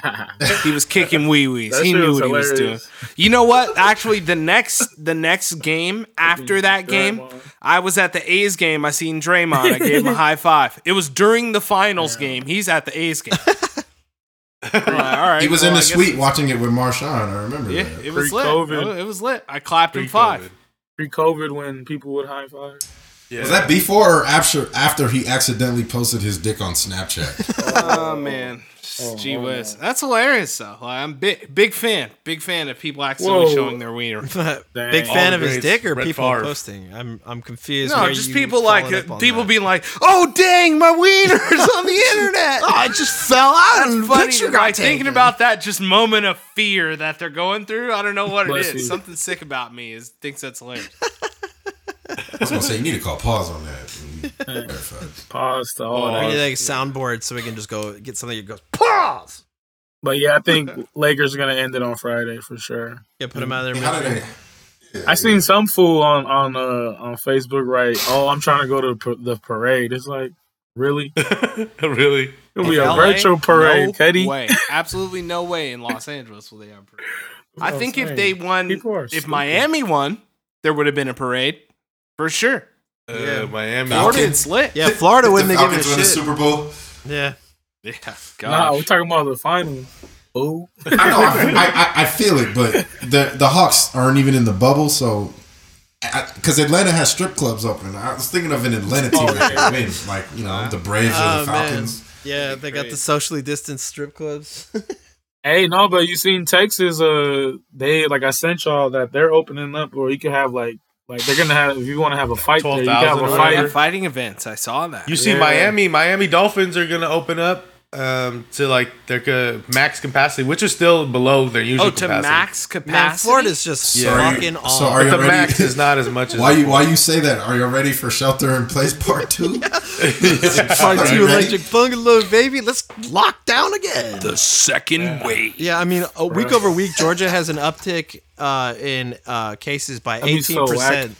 [LAUGHS] he was kicking wee wees. He knew was what he was doing. You know what? Actually, the next the next game after that game, I was at the A's game. I seen Draymond. I gave him a [LAUGHS] high five. It was during the finals game. He's at the A's game. [LAUGHS] Like, all right, he was well, in the suite watching it with Marshawn. I remember Yeah, that. it was lit. Pre-COVID. Oh, It was lit. I clapped him five. pre-COVID. pre-COVID when people would high five. Yeah. Was that before or after after he accidentally posted his dick on Snapchat? [LAUGHS] Oh man, oh, gee oh, whiz, that's hilarious though. Like, I'm big, big fan, big fan of people accidentally Whoa. showing their wiener. [LAUGHS] Big fan All of his dick or Brett people Favre. posting? I'm I'm confused. No, Where just people like following people that? being like, "Oh dang, my wiener's on the internet." Oh, [LAUGHS] I just fell out and the Funny, picture got like thinking about that just moment of fear that they're going through. I don't know what it is. Bless you. Something sick about me is thinks that's hilarious. I was gonna say you need to call pause on that. Pause to all We need like a soundboard so we can just go get something that goes pause. But yeah, I think Lakers are gonna end it on Friday for sure. Yeah, put them out of their How did misery. they? I seen some fool on on uh, on Facebook right. Oh, I'm trying to go to the parade. It's like really, [LAUGHS] really? it'll be a LA? virtual parade, no Teddy. way, [LAUGHS] absolutely no way in Los Angeles will they have a parade. I I'm think if they won, if. Miami won, there would have been a parade for sure. Uh, Miami. Florida, lit. Yeah, [LAUGHS] Florida If wouldn't the have given a Falcons win the. Super Bowl. Yeah, Yeah, Nah, we're talking about the final. Oh, I know. I, I, I feel it, but the the Hawks aren't even in the bubble, so. Because Atlanta has strip clubs open. I was thinking of an Atlanta team that could win, like you know the Braves or Oh, the Falcons. yeah, they got the socially distanced strip clubs. [LAUGHS] hey, no, but you seen Texas? Uh, they like I sent y'all that they're opening up, or you can have like like they're gonna have if you want to have a fight there, you can have a or fight. yeah, fighting events. I saw that. You see, Yeah. Miami, Miami Dolphins are gonna open up um, to like their ca- max capacity, which is still below their usual oh, to capacity. max capacity. Man, Florida's just Yeah. fucking So on. are But you the ready? max is not as much as [LAUGHS] Why you why you say that? Are you ready for Shelter in Place Part Two? [LAUGHS] [LAUGHS] Part two you ready? electric bungalow, baby. Let's lock down again. the second wave. Yeah, I mean, a week over week, Georgia has an uptick uh, in uh, cases by eighteen percent.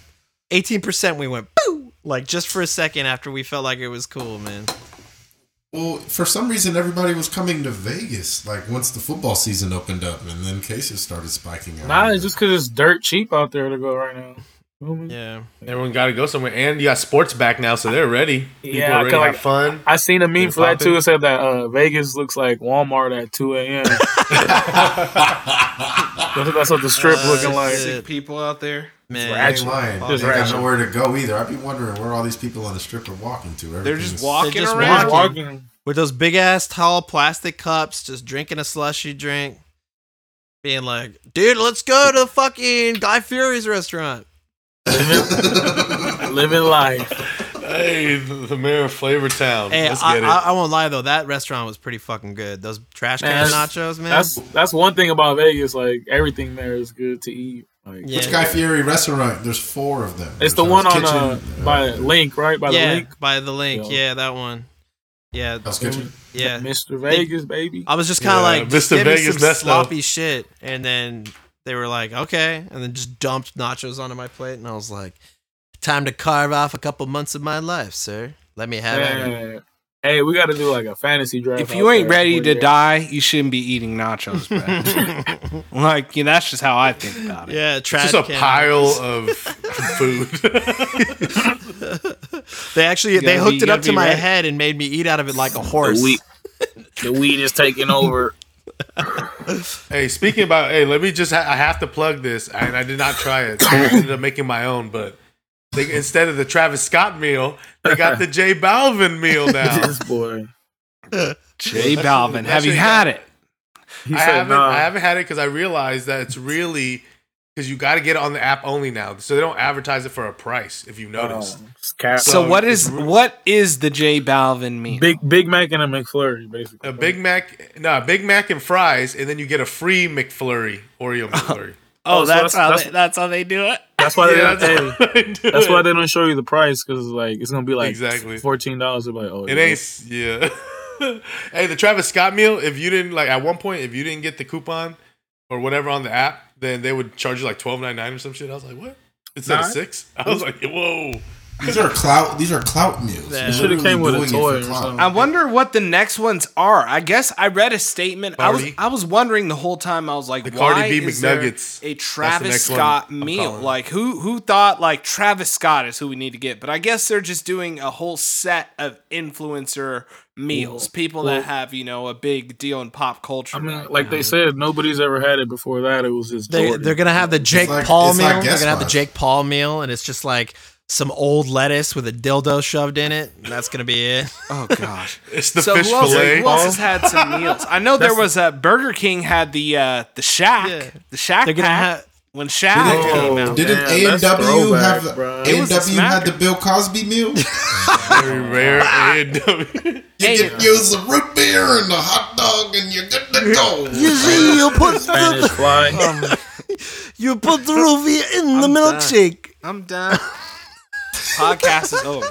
Eighteen percent. We went boo, like just for a second after we felt like it was cool, man. Well, for some reason, everybody was coming to Vegas. Like once the football season opened up, and then cases started spiking out. Nah, it's just because it's dirt cheap out there to go right now. You know what I mean? Yeah, Everyone got to go somewhere, and you got sports back now, so they're ready. People Yeah, are ready to kinda have like- fun. I seen a meme Been for that too. It said that uh, Vegas looks like Walmart at 2 a.m. [LAUGHS] [LAUGHS] That's that's what the strip Uh, looking like. Sick people out there. Man, I ain't lying. They got nowhere to go either. I'd be wondering where all these people on the strip are walking to. They're just Everything's- walking just around. walking. walking. with those big ass tall plastic cups, just drinking a slushy drink, being like, "Dude, let's go to fucking Guy Fieri's restaurant." Living [LAUGHS] life. Hey, the mayor of Flavor Town. Hey, Let's I, get it. I, I won't lie though, that restaurant was pretty fucking good. Those trash can Man, nachos, man. That's that's one thing about Vegas. Like everything there is good to eat. Like Yeah. Which Guy Fieri restaurant? There's four of them. it's the one on Hell's uh, Kitchen, by LINQ, right? By yeah, the LINQ. by the LINQ. Yo. Yeah, that one. Yeah, Hell's Kitchen. yeah. Mr. Vegas, baby. I was just kind of Yeah, like, just Mr. give Vegas some Nesto. sloppy shit, and then they were like, okay, and then just dumped nachos onto my plate, and I was like, time to carve off a couple months of my life, sir. Let me have it. Hey, we got to do like a fantasy draft. If you ain't ready to you- die, you shouldn't be eating nachos, bro. [LAUGHS] [LAUGHS] like, yeah, that's just how I think about it. Yeah, trash It's just a can. pile of [LAUGHS] food. They actually they gotta hooked be- it up gotta my ready. head and made me eat out of it like a horse. The weed, the weed is taking over. hey, speaking about, hey, let me just, ha- I have to plug this, and I did not try it. I ended up making my own, but they, instead of the Travis Scott meal, they got the [LAUGHS] J Balvin meal [LAUGHS] now. this boy. [LAUGHS] J Balvin, have you had it? He I said, haven't, nah. I haven't had it because I realized that it's really because you got to get it on the app only now, so they don't advertise it for a price. If you oh, noticed, Oh. So, So what it's is re- what is the J Balvin meal? Big Big Mac and a McFlurry, basically. a Big Mac, no, a Big Mac and fries, and then you get a free McFlurry, Oreo oh, McFlurry. oh, Oh, so that's, that's- how that's- they, that's how they do it. That's why they Yeah, don't. that's, Hey, why that's why they don't show you the price because like it's gonna be like Exactly. fourteen dollars. Like oh, It yeah. ain't, yeah. [LAUGHS] hey, the Travis Scott meal. If you didn't like at one point, if you didn't get the coupon or whatever on the app, then they would charge you like twelve ninety nine or some shit. I was like, what? Instead of six, I was like, whoa. These are clout. These are clout meals. Yeah. Should've came with a toy or I wonder what the next ones are. I guess I read a statement. I was I was wondering the whole time. I was like, The why Cardi B is there a That's the Travis Scott meal? Like who who thought like Travis Scott is who we need to get? But I guess they're just doing a whole set of influencer meals. People that have you know a big deal in pop culture. I mean, right like now. they said, nobody's ever had it before that. It was just they, they're gonna have the Jake like- Paul meal. like they're gonna have the. Jake Paul meal, and it's just like some old lettuce with a dildo shoved in it. And that's gonna be it. [LAUGHS] oh gosh. It's the so fish who else, fillet. who else has had some meals? I know there was a Burger King had the uh, the Shaq, Yeah. the Shaq They're gonna have. when Shaq Didn't- came out. Didn't man, A and W have the bro. A and was a W had the. Bill Cosby meal? you [LAUGHS] Very rare. A&W. get use the root beer and the hot dog, and you're good to go. You see, you put [LAUGHS] Spanish the, fly. you put the roofie in the I'm done. milkshake. I'm done. Podcast is over.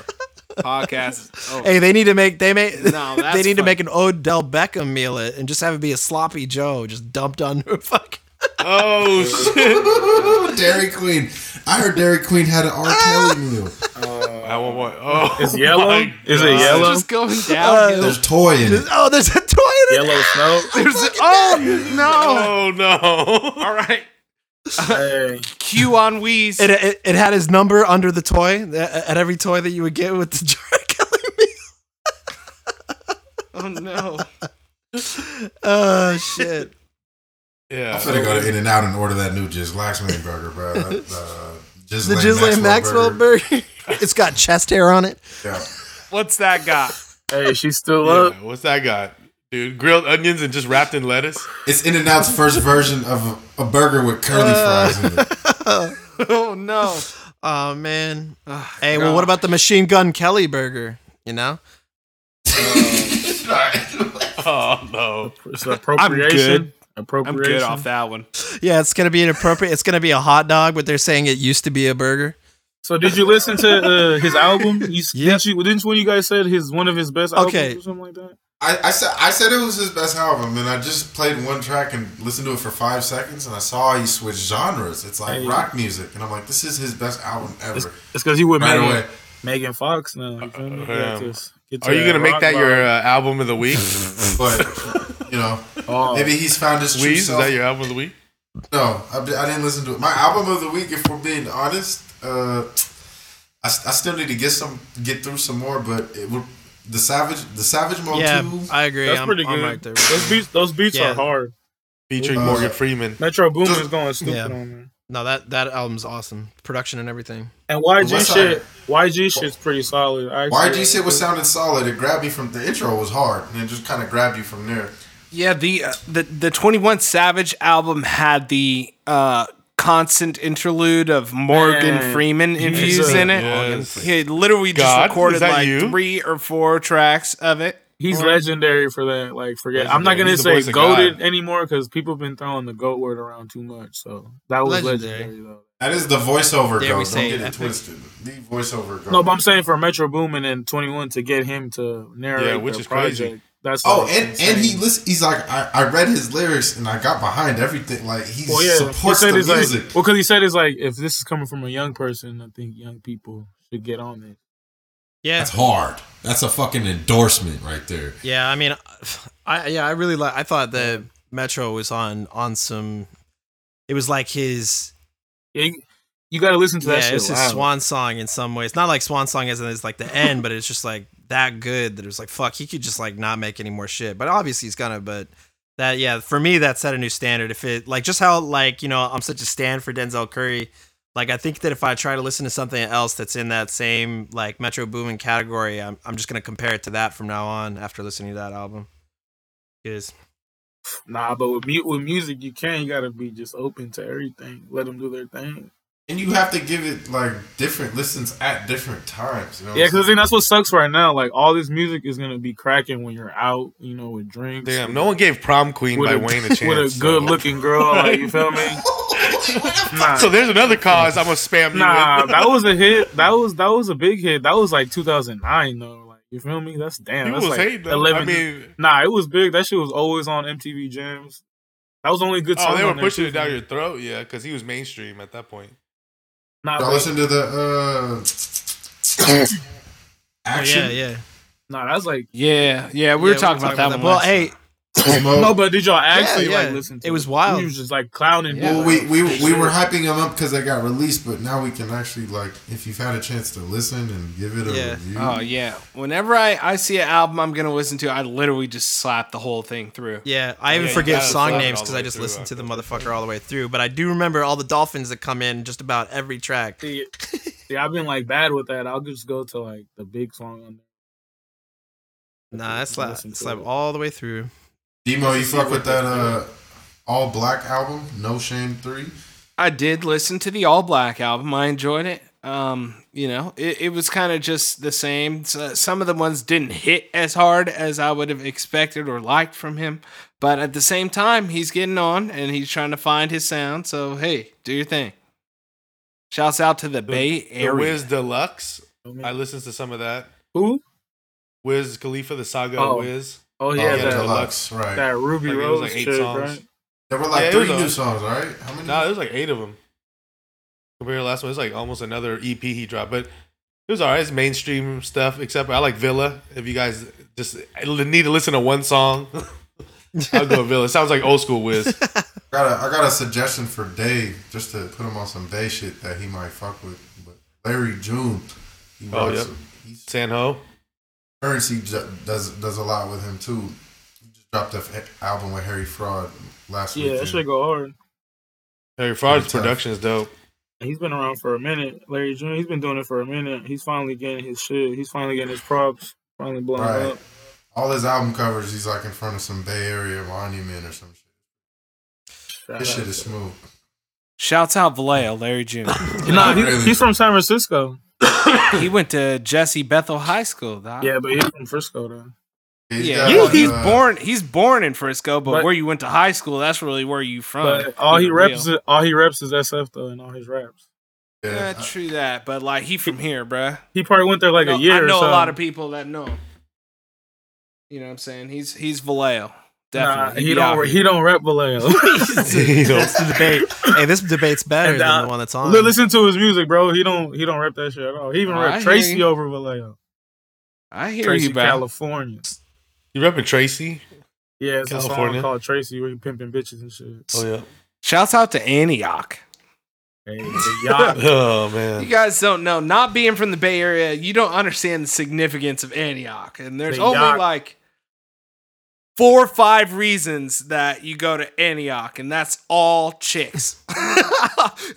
Podcast is over. Hey, they need to make they make No, [LAUGHS] that's they need to make an Odell Beckham meal it and just have it be a sloppy Joe just dumped on her [LAUGHS] fuck. Oh shit! Dairy Queen. I heard Dairy Queen had an R. Kelly [LAUGHS] meal. Uh, I want one. Oh, It's yellow? Is it God. yellow? just going downhill. There's toy in it. Oh, there's a toy in it. Yellow snow. There's a- oh no! Oh no! All right, hey, Q on Wheeze. It, it, it had his number under the toy at every toy that you would get with the [LAUGHS] R. Kelly meal. [LAUGHS] Oh no! [LAUGHS] Oh shit! Yeah. I'm finna go to In and Out and order that new Just Laxman burger, bro. That, uh, The Ghislaine Ghislaine Maxwell burger. it's got chest hair on it. Yeah. What's that got? hey, she's still Yeah, up. What's that got? Dude, grilled onions and just wrapped in lettuce. It's In and Out's first version of a, a burger with curly Uh. fries in it. [LAUGHS] [LAUGHS] Oh no! Oh man. Oh, Hey, well, what about the Machine Gun Kelly burger? You know? [LAUGHS] Oh no! It's appropriation. good. Appropriation. I'm good off that one. Yeah, it's gonna be an appropriate. It's gonna be a hot dog, but they're saying it used to be a burger. So did you listen to uh, his album? You, Yep. didn't you? Didn't one of you guys said his one of his best albums Okay. or something like that? I, I said I said it was his best album, and I just played one track and listened to it for five seconds, and I saw he switched genres. It's like Hey. rock music, and I'm like, this is his best album ever. It's because you with right Megan, away. Megan Fox now. You feel me? Yeah. have to get Are you gonna make rock that your uh, album of the week? [LAUGHS] But you know, Oh. maybe he's found his true Weez, is that your album of the week? No, I, I didn't listen to it. My album of the week, if we're being honest, uh, I, s- I still need to get some get through some more. But it would, the Savage the Savage Mode yeah, two. I agree. That's I'm, pretty I'm good. right there. Those beats, those beats Yeah. are hard. Featuring Uh, Morgan Freeman. Metro Boomin is going stupid Yeah. on there. No, that that album's awesome. Production and everything. And YG West shit, Side. YG shit's pretty solid. I actually- YG shit was sounded solid. It grabbed me from the intro was hard, and it just kind of grabbed you from there. Yeah, the uh, the the Twenty One Savage album had the uh, constant interlude of Morgan Man, Freeman he's infused in it. Yes. He literally just recorded like you? three or four tracks of it. He's legendary for that. Like, forget. I'm not gonna He's say voice goaded anymore because people have been throwing the goat word around too much. So that was Legendary. legendary, though. That is the voiceover Yeah, girl. Don't get it epic. twisted. The voiceover girl. No, but I'm saying for Metro Boomin and 21 to get him to narrate Yeah, which their is crazy. Project. That's Oh, and, insane. and he listen. He's like, I, I read his lyrics and I got behind everything. Like he Well, yeah, he supports said the music. like well, because he said it's like if this is coming from a young person, I think young people should get on it. Yeah, That's hard. That's a fucking endorsement right there. yeah. I mean, I yeah, I really like. I thought that Metro was on on some. It was like his Yeah, you, you got to listen to that yeah, shit. it's his loud. swan song in some ways. Not like swan song as in it's like the end, but it's just like that good that it was like fuck. He could just like not make any more shit. But obviously he's gonna. But that yeah, for me that set a new standard. If it like just how like you know I'm such a stand for Denzel Curry. Like I think that if I try to listen to something else that's in that same like Metro Boomin category, I'm I'm just gonna compare it to that from now on after listening to that album. Is Nah, but with, mu- with music, you can. You got to be just open to everything. Let them do their thing. And you have to give it like different listens at different times. You know Yeah, because I think that's what sucks right now. Like all this music is gonna be cracking when you're out, you know, with drinks. Damn, no one gave Prom Queen with by a, Wayne a chance. [LAUGHS] with a so- good looking girl. Like you feel me? [LAUGHS] Nah, So there's another cause I'm gonna spam you nah, with. that was a [LAUGHS] hit. That was that was a big hit. That was like 2009 though. Like you feel me? That's damn. People that's was like hating 11 I mean, Nah, it was big. That shit was always on MTV Jams. That was the only good oh, song. oh, they were on pushing too. it down your throat, yeah, because he was mainstream at that point. Nah, Y'all listen to the uh, action. yeah, yeah. nah, that's like Yeah, yeah, we Yeah, were talking about that one. Well, hey, time. Smoke. No, but did y'all actually yeah. like listen? to It It was wild. He was just like clowning. Yeah. Well, we, we, we were hyping them up because they got released, but now we can actually like, if you've had a chance to listen and give it a Yeah. review. Oh yeah. Whenever I, I see an album I'm gonna listen to, I literally just slap the whole thing through. Yeah, I even yeah, forget song names because I just through listened to the motherfucker all the way through. But I do remember all the dolphins that come in just about every track. See, [LAUGHS] see, I've been like bad with that. I'll just go to like the big song on there. Nah, I slap, slap all the way through. Demo, you fuck with that uh, all black album, No Shame 3? I did listen to the All Black album. I enjoyed it. Um, you know, it, it was kind of just the same. So some of the ones didn't hit as hard as I would have expected or liked from him, but at the same time, he's getting on and he's trying to find his sound. So hey, do your thing. Shouts out to the, Bay The Area. Wiz Deluxe. I I listened to some of that. Who? Wiz Khalifa, the saga Oh. of Wiz. Oh Oh, yeah, yeah, that- that, Deluxe, right. that Ruby Like, Rose like eight chick, songs. right? There were like Yeah, three was a- new songs, right? How many? No, it was like eight of them. Compared to the last one, it's like almost another EP he dropped, but it was alright. It's mainstream stuff, except I like Villa. If you guys just need to listen to one song, [LAUGHS] I'll go Villa. It sounds like old school Wiz. [LAUGHS] I got a, I got a suggestion for Dave, just to put him on some Bay shit that he might fuck with. But Larry June, he Oh, writes- yep. he's Sanho. Currency does does a lot with him too. He just dropped an album with Harry Fraud last week. Yeah, weekend. that should go hard. Harry Fraud's Tough. production is dope. He's been around for a minute. Larry June, he's been doing it for a minute. He's finally getting his shit. He's finally getting his props. Finally blowing Right. up. All his album covers, he's like in front of some Bay Area monument or some shit. Shout This shit is smooth. Shouts out Vallejo, Larry June. [LAUGHS] Nah, he, Really? he's from San Francisco. He went to Jesse Bethel High School. dog. Yeah, but he's from Frisco though. He's yeah. got, He- like, he's uh, born. He's born in Frisco, but, But- where you went to high school, that's really where you from. But all he reps, is, all he reps is SF though, and all his raps. Yeah, Yeah, true that. But like he from here, bruh. He probably went there like No, a year. I or know a lot of people that know him. You know what I'm saying? He's he's Vallejo. Nah, Definitely. he don't. out He don't rap Vallejo. that's the debate. Hey, this debate's better And, than uh, the one that's on. Li- Listen to his music, bro. He don't. He don't rap that shit at all. He even Oh, I rap Tracy you. over Vallejo. I hear Tracy, you, bro. California. You repping Tracy? Yeah, it's a California. song called Tracy where he pimping bitches and shit. Oh yeah. Shouts out to Antioch. Hey, the yacht. [LAUGHS] Oh You guys don't know. Not being from the Bay Area, you don't understand the significance of Antioch. And there's The only yacht. like four or five reasons that you go to Antioch, and that's all chicks. [LAUGHS]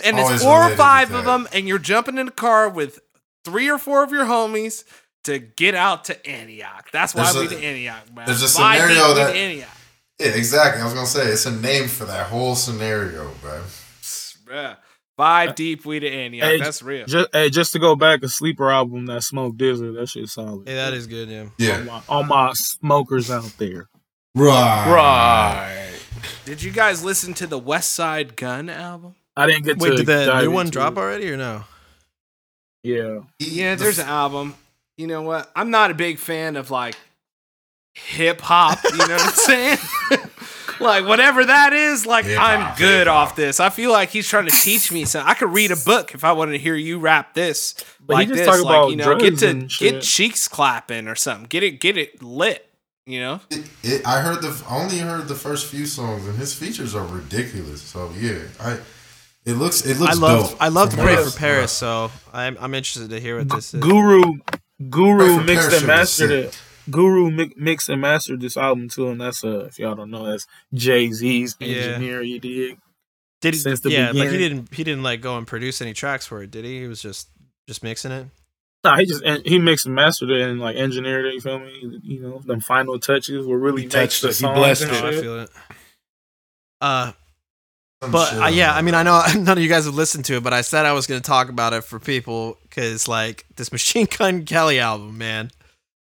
and it's four or five of them, and you're jumping in a car with three or four of your homies to get out to Antioch. That's why There's we a- to Antioch, man. there's a Five deep, scenario we to that- Antioch. Yeah, exactly. I was gonna say it's a name for that whole scenario, bro. Yeah. Five deep, we to Antioch. Hey, that's real. Just, hey, just to go back, a sleeper album that Smoke Dizzle, that shit solid. Yeah, that is good. Yeah. All Yeah, my, all my smokers out there. Right. Right. Did you guys listen to the Westside Gunn album? I didn't get Wait, to did the new one drop it. already or no? Yeah. Yeah, there's an album. You know what? I'm not a big fan of like hip hop. You know what I'm [LAUGHS] saying? [LAUGHS] like whatever that is, like Hip-hop, I'm good hip-hop. off this. I feel like he's trying to teach me something. I could read a book if I wanted to hear you rap this. But he like just this, like about you know, get drugs to and get cheeks clapping or something. Get it, get it lit. You know, It, it, I heard the only heard the first few songs, and his features are ridiculous. So yeah, I it looks it looks I love dope. I love to from pray for I've- Paris, so I'm I'm interested to hear what this is. Guru Guru mixed Parachute and mastered it. Guru mi- mixed and mastered this album too, and that's uh if y'all don't know, that's Jay Z's Yeah. engineer. You dig? Did he? since the yeah, like he didn't he didn't like go and produce any tracks for it, did he? He was just just mixing it. Nah, he just he mixed and mastered it and like engineered it. You feel me? You know, them final touches were really He touched the it. He blessed and it. Oh, I feel it. Uh, some but shit uh, yeah. I mean, I know [LAUGHS] none of you guys have listened to it, but I said I was going to talk about it for people because, like, this Machine Gun [LAUGHS] Kelly album, man.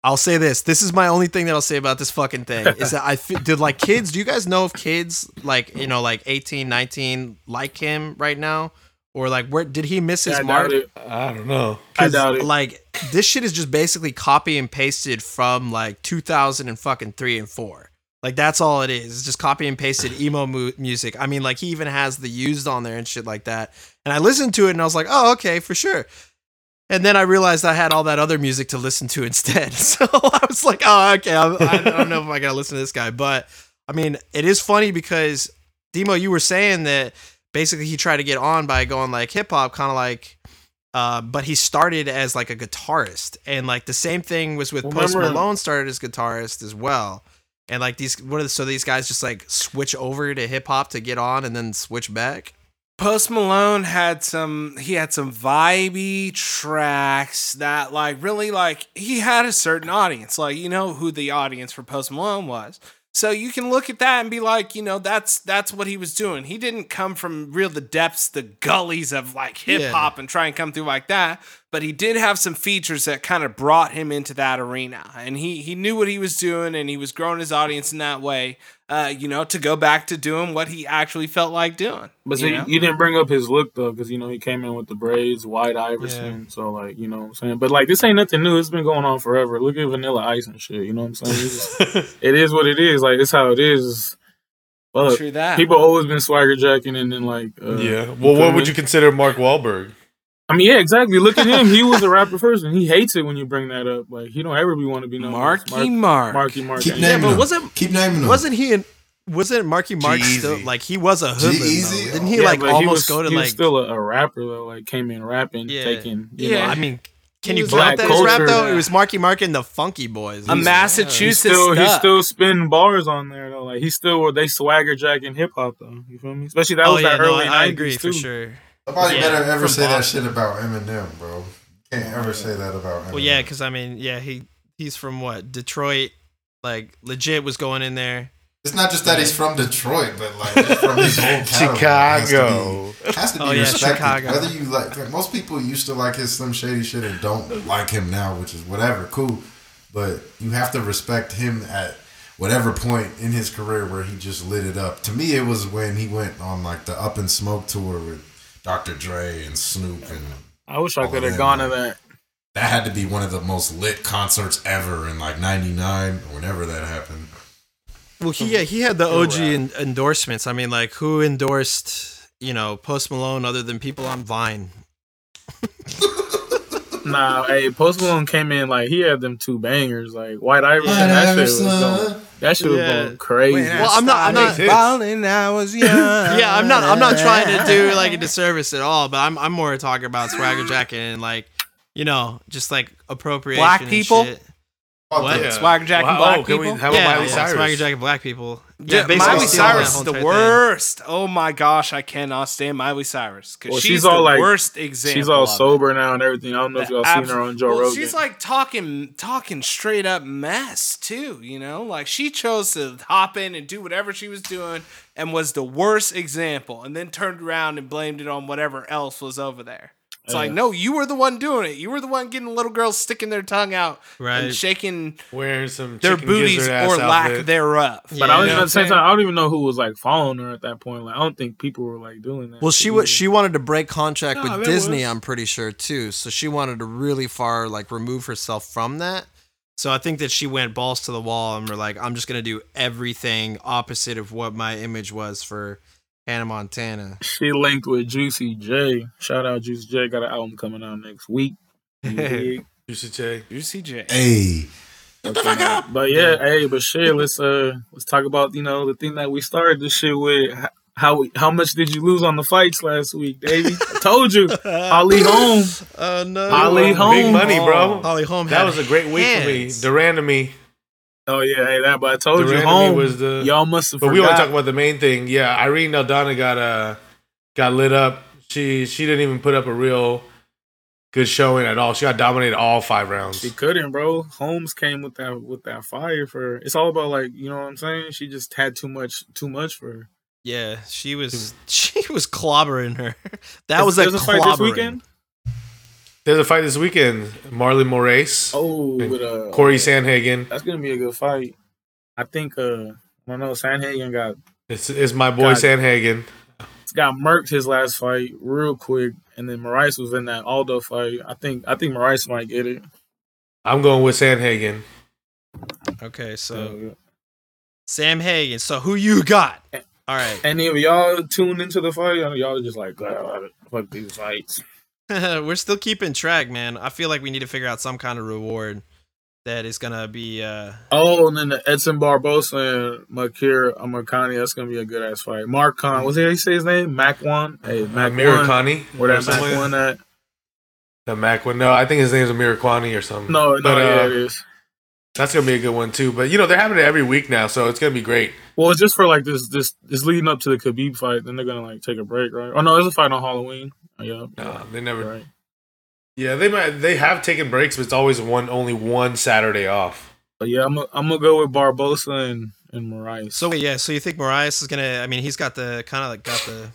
I'll say this: this is my only thing that I'll say about this fucking thing is that I [LAUGHS] did like kids. Do you guys know if kids like you know like 18, 19 like him right now, or like where did he miss his I mark? doubt it. I don't know. I 'Cause, doubt it. Like this shit is just basically copy and pasted from like 2000 and fucking three and four. Like that's all it is. It's just copy and pasted emo mu- music. I mean, like he even has the used on there and shit like that. And I listened to it and I was like, oh okay, for sure. And then I realized I had all that other music to listen to [LAUGHS] instead. [LAUGHS] So I was like, oh okay, I, I don't know if I gotta listen to this guy. But I mean, it is funny because Demo, you were saying that basically he tried to get on by going like hip hop, kind of like uh, but he started as like a guitarist, and like the same thing was with Post Malone started as guitarist as well, and like these what are the, so these guys just like switch over to hip hop to get on and then switch back. Post Malone had some he had some vibey tracks that like really like he had a certain audience. Like you know who the audience for Post Malone was. So you can look at that and be like, you know, that's that's what he was doing. He didn't come from real the depths, the gullies of like hip hop and try and come through like that. But he did have some features that kind of brought him into that arena. And he he knew what he was doing and he was growing his audience in that way. Uh, you know, to go back to doing what he actually felt like doing. But you see, know? you didn't bring up his look though, because you know he came in with the braids, white Iverson. So like, you know what I'm saying. But like, this ain't nothing new. It's been going on forever. Look at Vanilla Ice and shit. You know what I'm saying? It's just- [LAUGHS] it is what it is. Like it's how it is. But True that. people always been swagger jacking, and then like, uh, yeah. Well, what would you consider Mark Wahlberg? I mean, yeah, exactly. Look at him. He was a rapper first, and he hates it when you bring that up. Like he don't ever be want to be known. as Marky Mark. Marky Mark. Keep Yeah, but wasn't- Keep naming them. Wasn't he in? Wasn't Marky Mark G-Eazy. still like he was a hoodlum? G-Eazy? Didn't he Yeah, like but almost was, go to he was like? still a, a rapper though. Like came in rapping, Yeah. taking. You Yeah. know, I mean, can you was count black that as rap culture. though? It was Marky Mark and the Funky Boys. a He's- He Massachusetts still he stuff. still spinning bars on there though. Like he still they swagger jacking hip hop though. You feel me? Especially that Oh was yeah, that no, early I, I 90s agree too. for sure. Nobody Yeah, better ever from say that shit about Eminem, bro. Can't ever say that about Eminem. Well, yeah, because I mean, yeah, he he's from what Detroit, like legit was going in there. it's not just that he's from Detroit, but like from his whole catalog. Chicago. Has to be, has to be Oh, yeah, respected. Chicago. Whether you like, like, most people used to like his Slim Shady shit and don't like him now, which is whatever, cool. But you have to respect him at whatever point in his career where he just lit it up. To me, it was when he went on like the Up in Smoke tour with Dr. Dre and Snoop, and I wish I could have gone to that. that had to be one of the most lit concerts ever in like '99 or whenever that happened. Well, he yeah, he had the OG en- endorsements. I mean, like who endorsed you know Post Malone other than people on Vine? [LAUGHS] Nah, hey, Post Malone came in like he had them two bangers, like White Iverson. that shit was going, that shit was going crazy. Well, I'm not. I'm not. balling, I was young. [LAUGHS] Yeah, I'm not. I'm not trying to do like a disservice at all. But I'm. I'm more talking about swagger jacket and like, you know, just like appropriation. Black and people? shit. What? Yeah. Swagger jacking Wow, black oh, can we- people? how about yeah, Miley yeah, Cyrus? Swagger Jacket Black people. Yeah, basically Miley Cyrus is the entire thing. worst. Oh my gosh, I cannot stand Miley Cyrus because Well, she's, she's the all like- worst example. She's all sober now and everything. I don't know if y'all seen her on Joe well, Rogan. She's like talking, talking straight up mess too. You know, like she chose to hop in and do whatever she was doing, and was the worst example, and then turned around and blamed it on whatever else was over there. It's like, no, you were the one doing it. You were the one getting little girls sticking their tongue out Right. and shaking Wearing some their booties gizzard ass or lack outfit. thereof. but I Yeah. don't You even know at the same time. I don't even know who was like following her at that point. Like I don't think people were like doing that. Well, she either. was she wanted to break contract Nah, with Disney. was. I'm pretty sure too. So she wanted to really far like remove herself from that. So I think that she went balls to the wall and were like, I'm just gonna do everything opposite of what my image was for Hannah Montana. She linked with Juicy J. Shout out Juicy J. Got an album coming out next week. You [LAUGHS] dig? Juicy J. Juicy J. Hey, But yeah, hey, but shit, let's uh let's talk about you know the thing that we started this shit with. How how much did you lose on the fights last week, Davey? I told you, [LAUGHS] Holly Holm. Oh no. Ali Big money, bro. Holly Holm That was a great week for me. hands. Duran to me. Oh yeah, hey, that. But I told you, Durant Holm was the- y'all must have. But we only forgot. talk about the main thing. Yeah, Irene Aldana got uh got lit up. She she didn't even put up a real good showing at all. She got dominated all five rounds. She couldn't, bro. Holmes came with that with that fire for. It's all about like you know what I'm saying. She just had too much too much for her. Yeah, she was she [LAUGHS] was clobbering her. [LAUGHS] That was a There's fight this clobbering. Weekend. There's a fight this weekend. Marlon Moraes, Oh, with uh, Corey Sandhagen. That's gonna be a good fight. I think. uh I don't know. Sandhagen got It's, it's my boy God. Sandhagen. got murked his last fight real quick, and then Moraes was in that Aldo fight. I think. I think Moraes might get it. I'm going with Sandhagen. Okay, so So, Sandhagen. So who you got? All right. any of y'all tuned into the fight? Y'all just like, "Ah, fuck these fights. [LAUGHS] We're still keeping track, man. I feel like we need to figure out some kind of reward that is gonna be uh Oh, and then the Edson Barbosa and Makwan Amirkhani. That's gonna be a good ass fight. Mark Khan. What's he You say his name? Mac One. Hey, Mac One. Miracani. Where that Something Mac One at? The Mac one. No, I think his name's Miracani or something. No, no, But, yeah, uh, it is. That's gonna be a good one too. But you know they're having it every week now, so it's gonna be great. Well, it's just for like this, this, this leading up to the Khabib fight. Then they're gonna like take a break, right? Oh no, there's a fight on Halloween. Yeah, No, they never. right. Yeah, they might. They have taken breaks, but it's always one only one Saturday off. But yeah, I'm gonna I'm gonna go with Barbosa and and Moraes. so wait, yeah, so you think Moraes is gonna I mean he's got the kind of like got the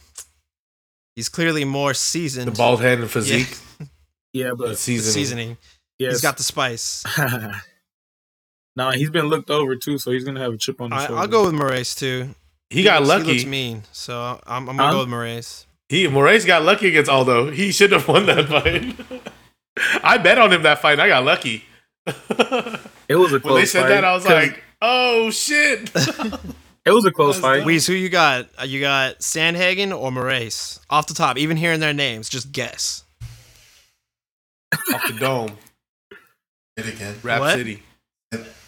he's clearly more seasoned. The bald head and physique. [LAUGHS] yeah, The but the seasoning. seasoning. yes. He's got the spice. [LAUGHS] nah, he's been looked over too, so he's gonna have a chip on his I, shoulder. I'll go with Moraes too. He got He looks mean, so I'm, I'm gonna Huh? go with Moraes. He Moraes got lucky against Aldo. He should have won that fight. [LAUGHS] I bet on him that fight. and I got lucky. It was a close when they said fight, that, I was 'cause like, "Oh shit!" [LAUGHS] it was a close That's fight. dumb. Weez, who you got? You got Sandhagen or Moraes? Off the top, even hearing their names, just guess. Off the dome, hit again. Rap What? City.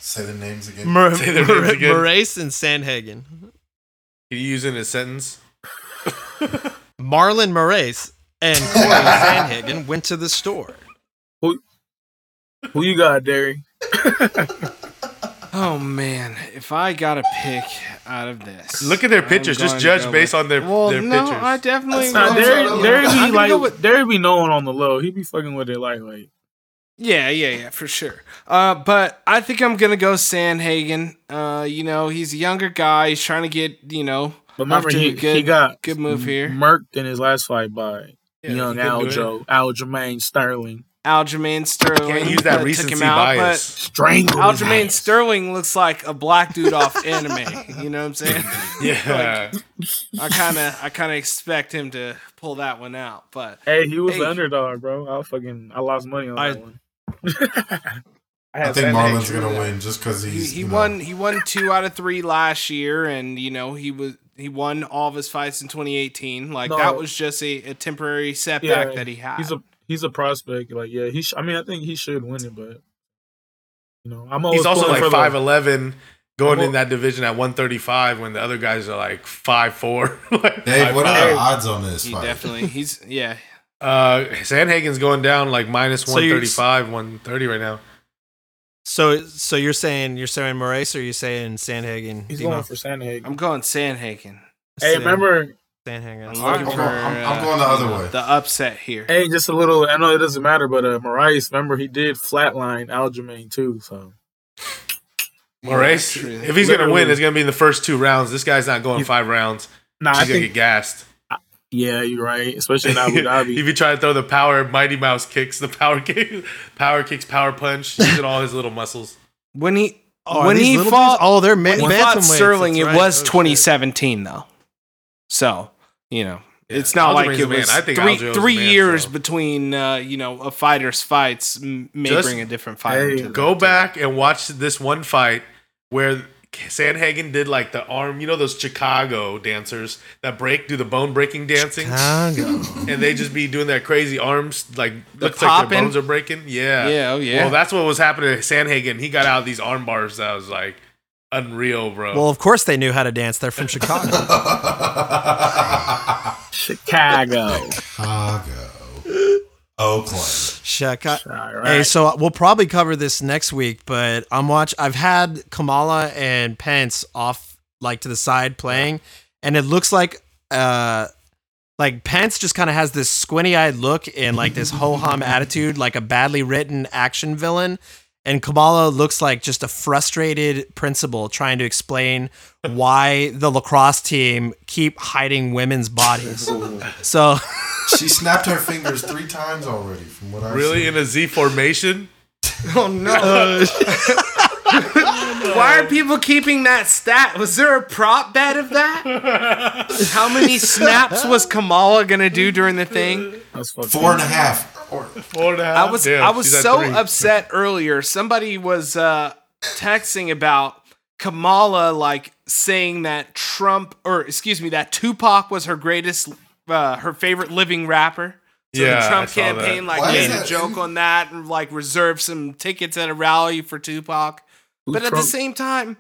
Say the names again. Mor- Say their names again. Moraes and Sandhagen. Can you use it in a sentence? [LAUGHS] Marlon Moraes and Corey [LAUGHS] Sandhagen went to the store. Who who you got, Derry? [LAUGHS] Oh man, if I got a pick out of this, Look at their pictures. Just judge based with- on their well, their no, pictures. I definitely. That's Nah, not will. Derry, so- Derry be gonna like, go with- Derry be knowing on the low. He be fucking with it like, like. Yeah, yeah, yeah, for sure. Uh, but I think I'm gonna go Sandhagen. Uh, you know, he's a younger guy. He's trying to get you know. But remember, off to he, good, he got good move here. murked in his last fight by Yeah, young he couldn't Aljo, Aljamain Sterling. Aljamain Sterling. Can't use that took recency him out, bias. Strangled But his Aljamain ass. Sterling looks like a black dude off anime. You know what I'm saying? [LAUGHS] [LAUGHS] yeah, I kind of, I kind of expect him to pull that one out. But Hey, he was Hey. the underdog, bro. I fucking I lost money on I- that one. [LAUGHS] I, had think that Marlon's gonna win just because he, he's he you know, won, he won two out of three last year, and you know he was. He won all of his fights in 2018. Like No. that was just a, a temporary setback Yeah, that he had. He's a he's a prospect. Like yeah, he. Sh- I mean, I think he should win it, but you know, I'm always he's also pulling like five eleven, going I'm in that division at one thirty five when the other guys are like five four. [LAUGHS] like Dave, what are the odds on this he fight? definitely. He's yeah. Uh, Sandhagen's going down like minus So one you- thirty five, one thirty right now. So so you're saying you're saying Moraes or you're saying Sandhagen? He's Demo? going for Sandhagen. I'm going Sandhagen. Hey, Sand- remember? Sandhagen. I'm I'm, looking I'm- I'm uh, going the other way. The upset here. Hey, just a little. I know it doesn't matter, but uh, Moraes, remember he did flatline Aljamain too. So Moraes, if he's gonna win, it's gonna be in the first two rounds. This guy's not going five rounds. nah, He's I gonna think get gassed. Yeah, you're right. Especially in Abu [LAUGHS] if Dhabi. you try to throw the power Mighty Mouse kicks, the power [LAUGHS] kick, power kicks, power punch, using all his little muscles. When he Oh, are when he fought dudes? Oh, they're ma- when he fought bantamweights, Sterling, that's it right. was Oh, shit. 2017 though. So you know, Yeah, it's not like Aljamain's it man. was I think three three man, years so. between uh, you know a fighter's fights may Just- bring a different fighter. Hey, to the- Go to- back and watch this one fight where Sandhagen did like the arm, you know those Chicago dancers that break, do the bone breaking dancing, Chicago. and they just be doing that crazy arms, like The looks like their bones are breaking. Yeah, Yeah, oh yeah. Well, that's what was happening to Sandhagen. He got out of these arm bars that was like unreal, bro. Well, of course they knew how to dance. They're from Chicago. [LAUGHS] Chicago. Chicago. Oakland. Chicago. All right. Hey, so we'll probably cover this next week, but I'm watch. I've had Kamala and Pence off like to the side playing, and it looks like uh like Pence just kind of has this squinty eyed look and like this ho hum attitude, like a badly written action villain. And Kamala looks like just a frustrated principal trying to explain why the lacrosse team keep hiding women's bodies. [LAUGHS] So She snapped her fingers three times already, from what I really in a Z formation. [LAUGHS] oh no! [LAUGHS] Why are people keeping that stat? Was there a prop bet of that? How many snaps was Kamala gonna do during the thing? That's Four and a half. Or Four and a half. I was Damn, I was so upset earlier. Somebody was uh, texting about Kamala like saying that Trump or excuse me that Tupac was her greatest uh, her favorite living rapper. So Yeah, the I Trump saw campaign that. like Why made a joke on that and like reserved some tickets at a rally for Tupac. Who's but at Trump? the same time,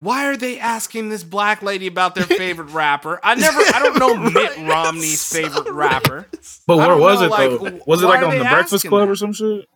why are they asking this black lady about their [LAUGHS] favorite rapper? I never I don't know [LAUGHS] Mitt Romney's favorite rapper. But where was know, it like, though? Was it like on the Breakfast Club that? or some shit?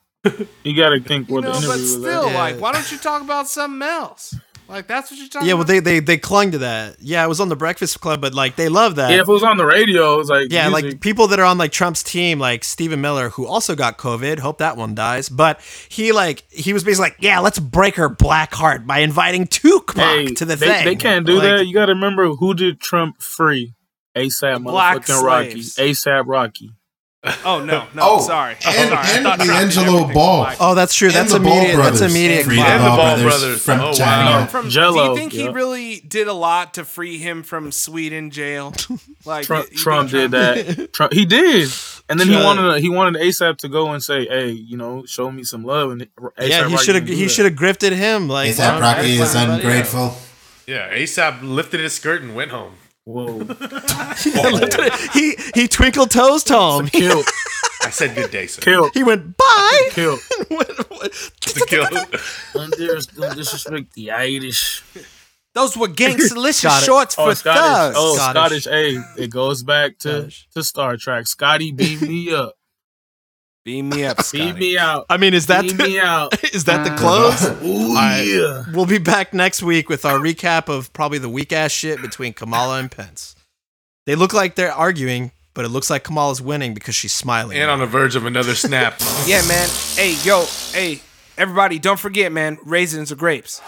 You got to think You what know, the but interview was. still, at. Yeah. like, why don't you talk about something else? Like, that's what you're talking yeah, well about. they, they they clung to that. Yeah, it was on the Breakfast Club, but like they love that. Yeah, if it was on the radio, it was like Yeah, music. like people that are on like Trump's team, like Stephen Miller, who also got COVID. Hope that one dies. But he like he was basically like, yeah, let's break her black heart by inviting Tupac hey, to the they, thing. they can't do Like, that. You got to remember who did Trump free? ASAP Black motherfucking Rocky. ASAP Rocky. Oh no, no, [LAUGHS] Oh, sorry. I'm and- sorry. And thought Trump D'Angelo Ball. Oh, that's true. And That's the Ball immediate. That's immediate. Free clout. And the Ball brothers brothers. from Oh, wow. China. From, do Jell-O, you think he really did a lot to free him from Sweden jail? [LAUGHS] Like Trump, you think Trump did that. Trump, he did, and then he wanted he wanted ASAP to go and say, "Hey, you know, show me some love." And A$AP Yeah, he should have. He should have grifted him. Like is that well, Rocky is ungrateful? Yeah, ASAP lifted his skirt and went home. Whoa, [LAUGHS] he he twinkled toes Tom. [LAUGHS] Kill, I said good day, sir. kill, he went bye. kill. To kill. Don't don't disrespect the Irish. Those were gangsterlicious [LAUGHS] Got it. shorts oh, for Oh, Scottish. thugs. Oh, Scottish. Scottish. Hey, it goes back to Scottish. to Star Trek. Scotty, beat me up. Beam me up, Beat Scotty. me out. I mean, is that Beat me out. [LAUGHS] is that the uh, close? [LAUGHS] Ooh right. yeah. We'll be back next week with our recap of probably the weak ass shit between Kamala and Pence. They look like they're arguing, but it looks like Kamala's winning because she's smiling. and on the verge of another snap. [LAUGHS] Yeah, man. Hey, yo, hey, everybody, don't forget, man. Raisins are grapes.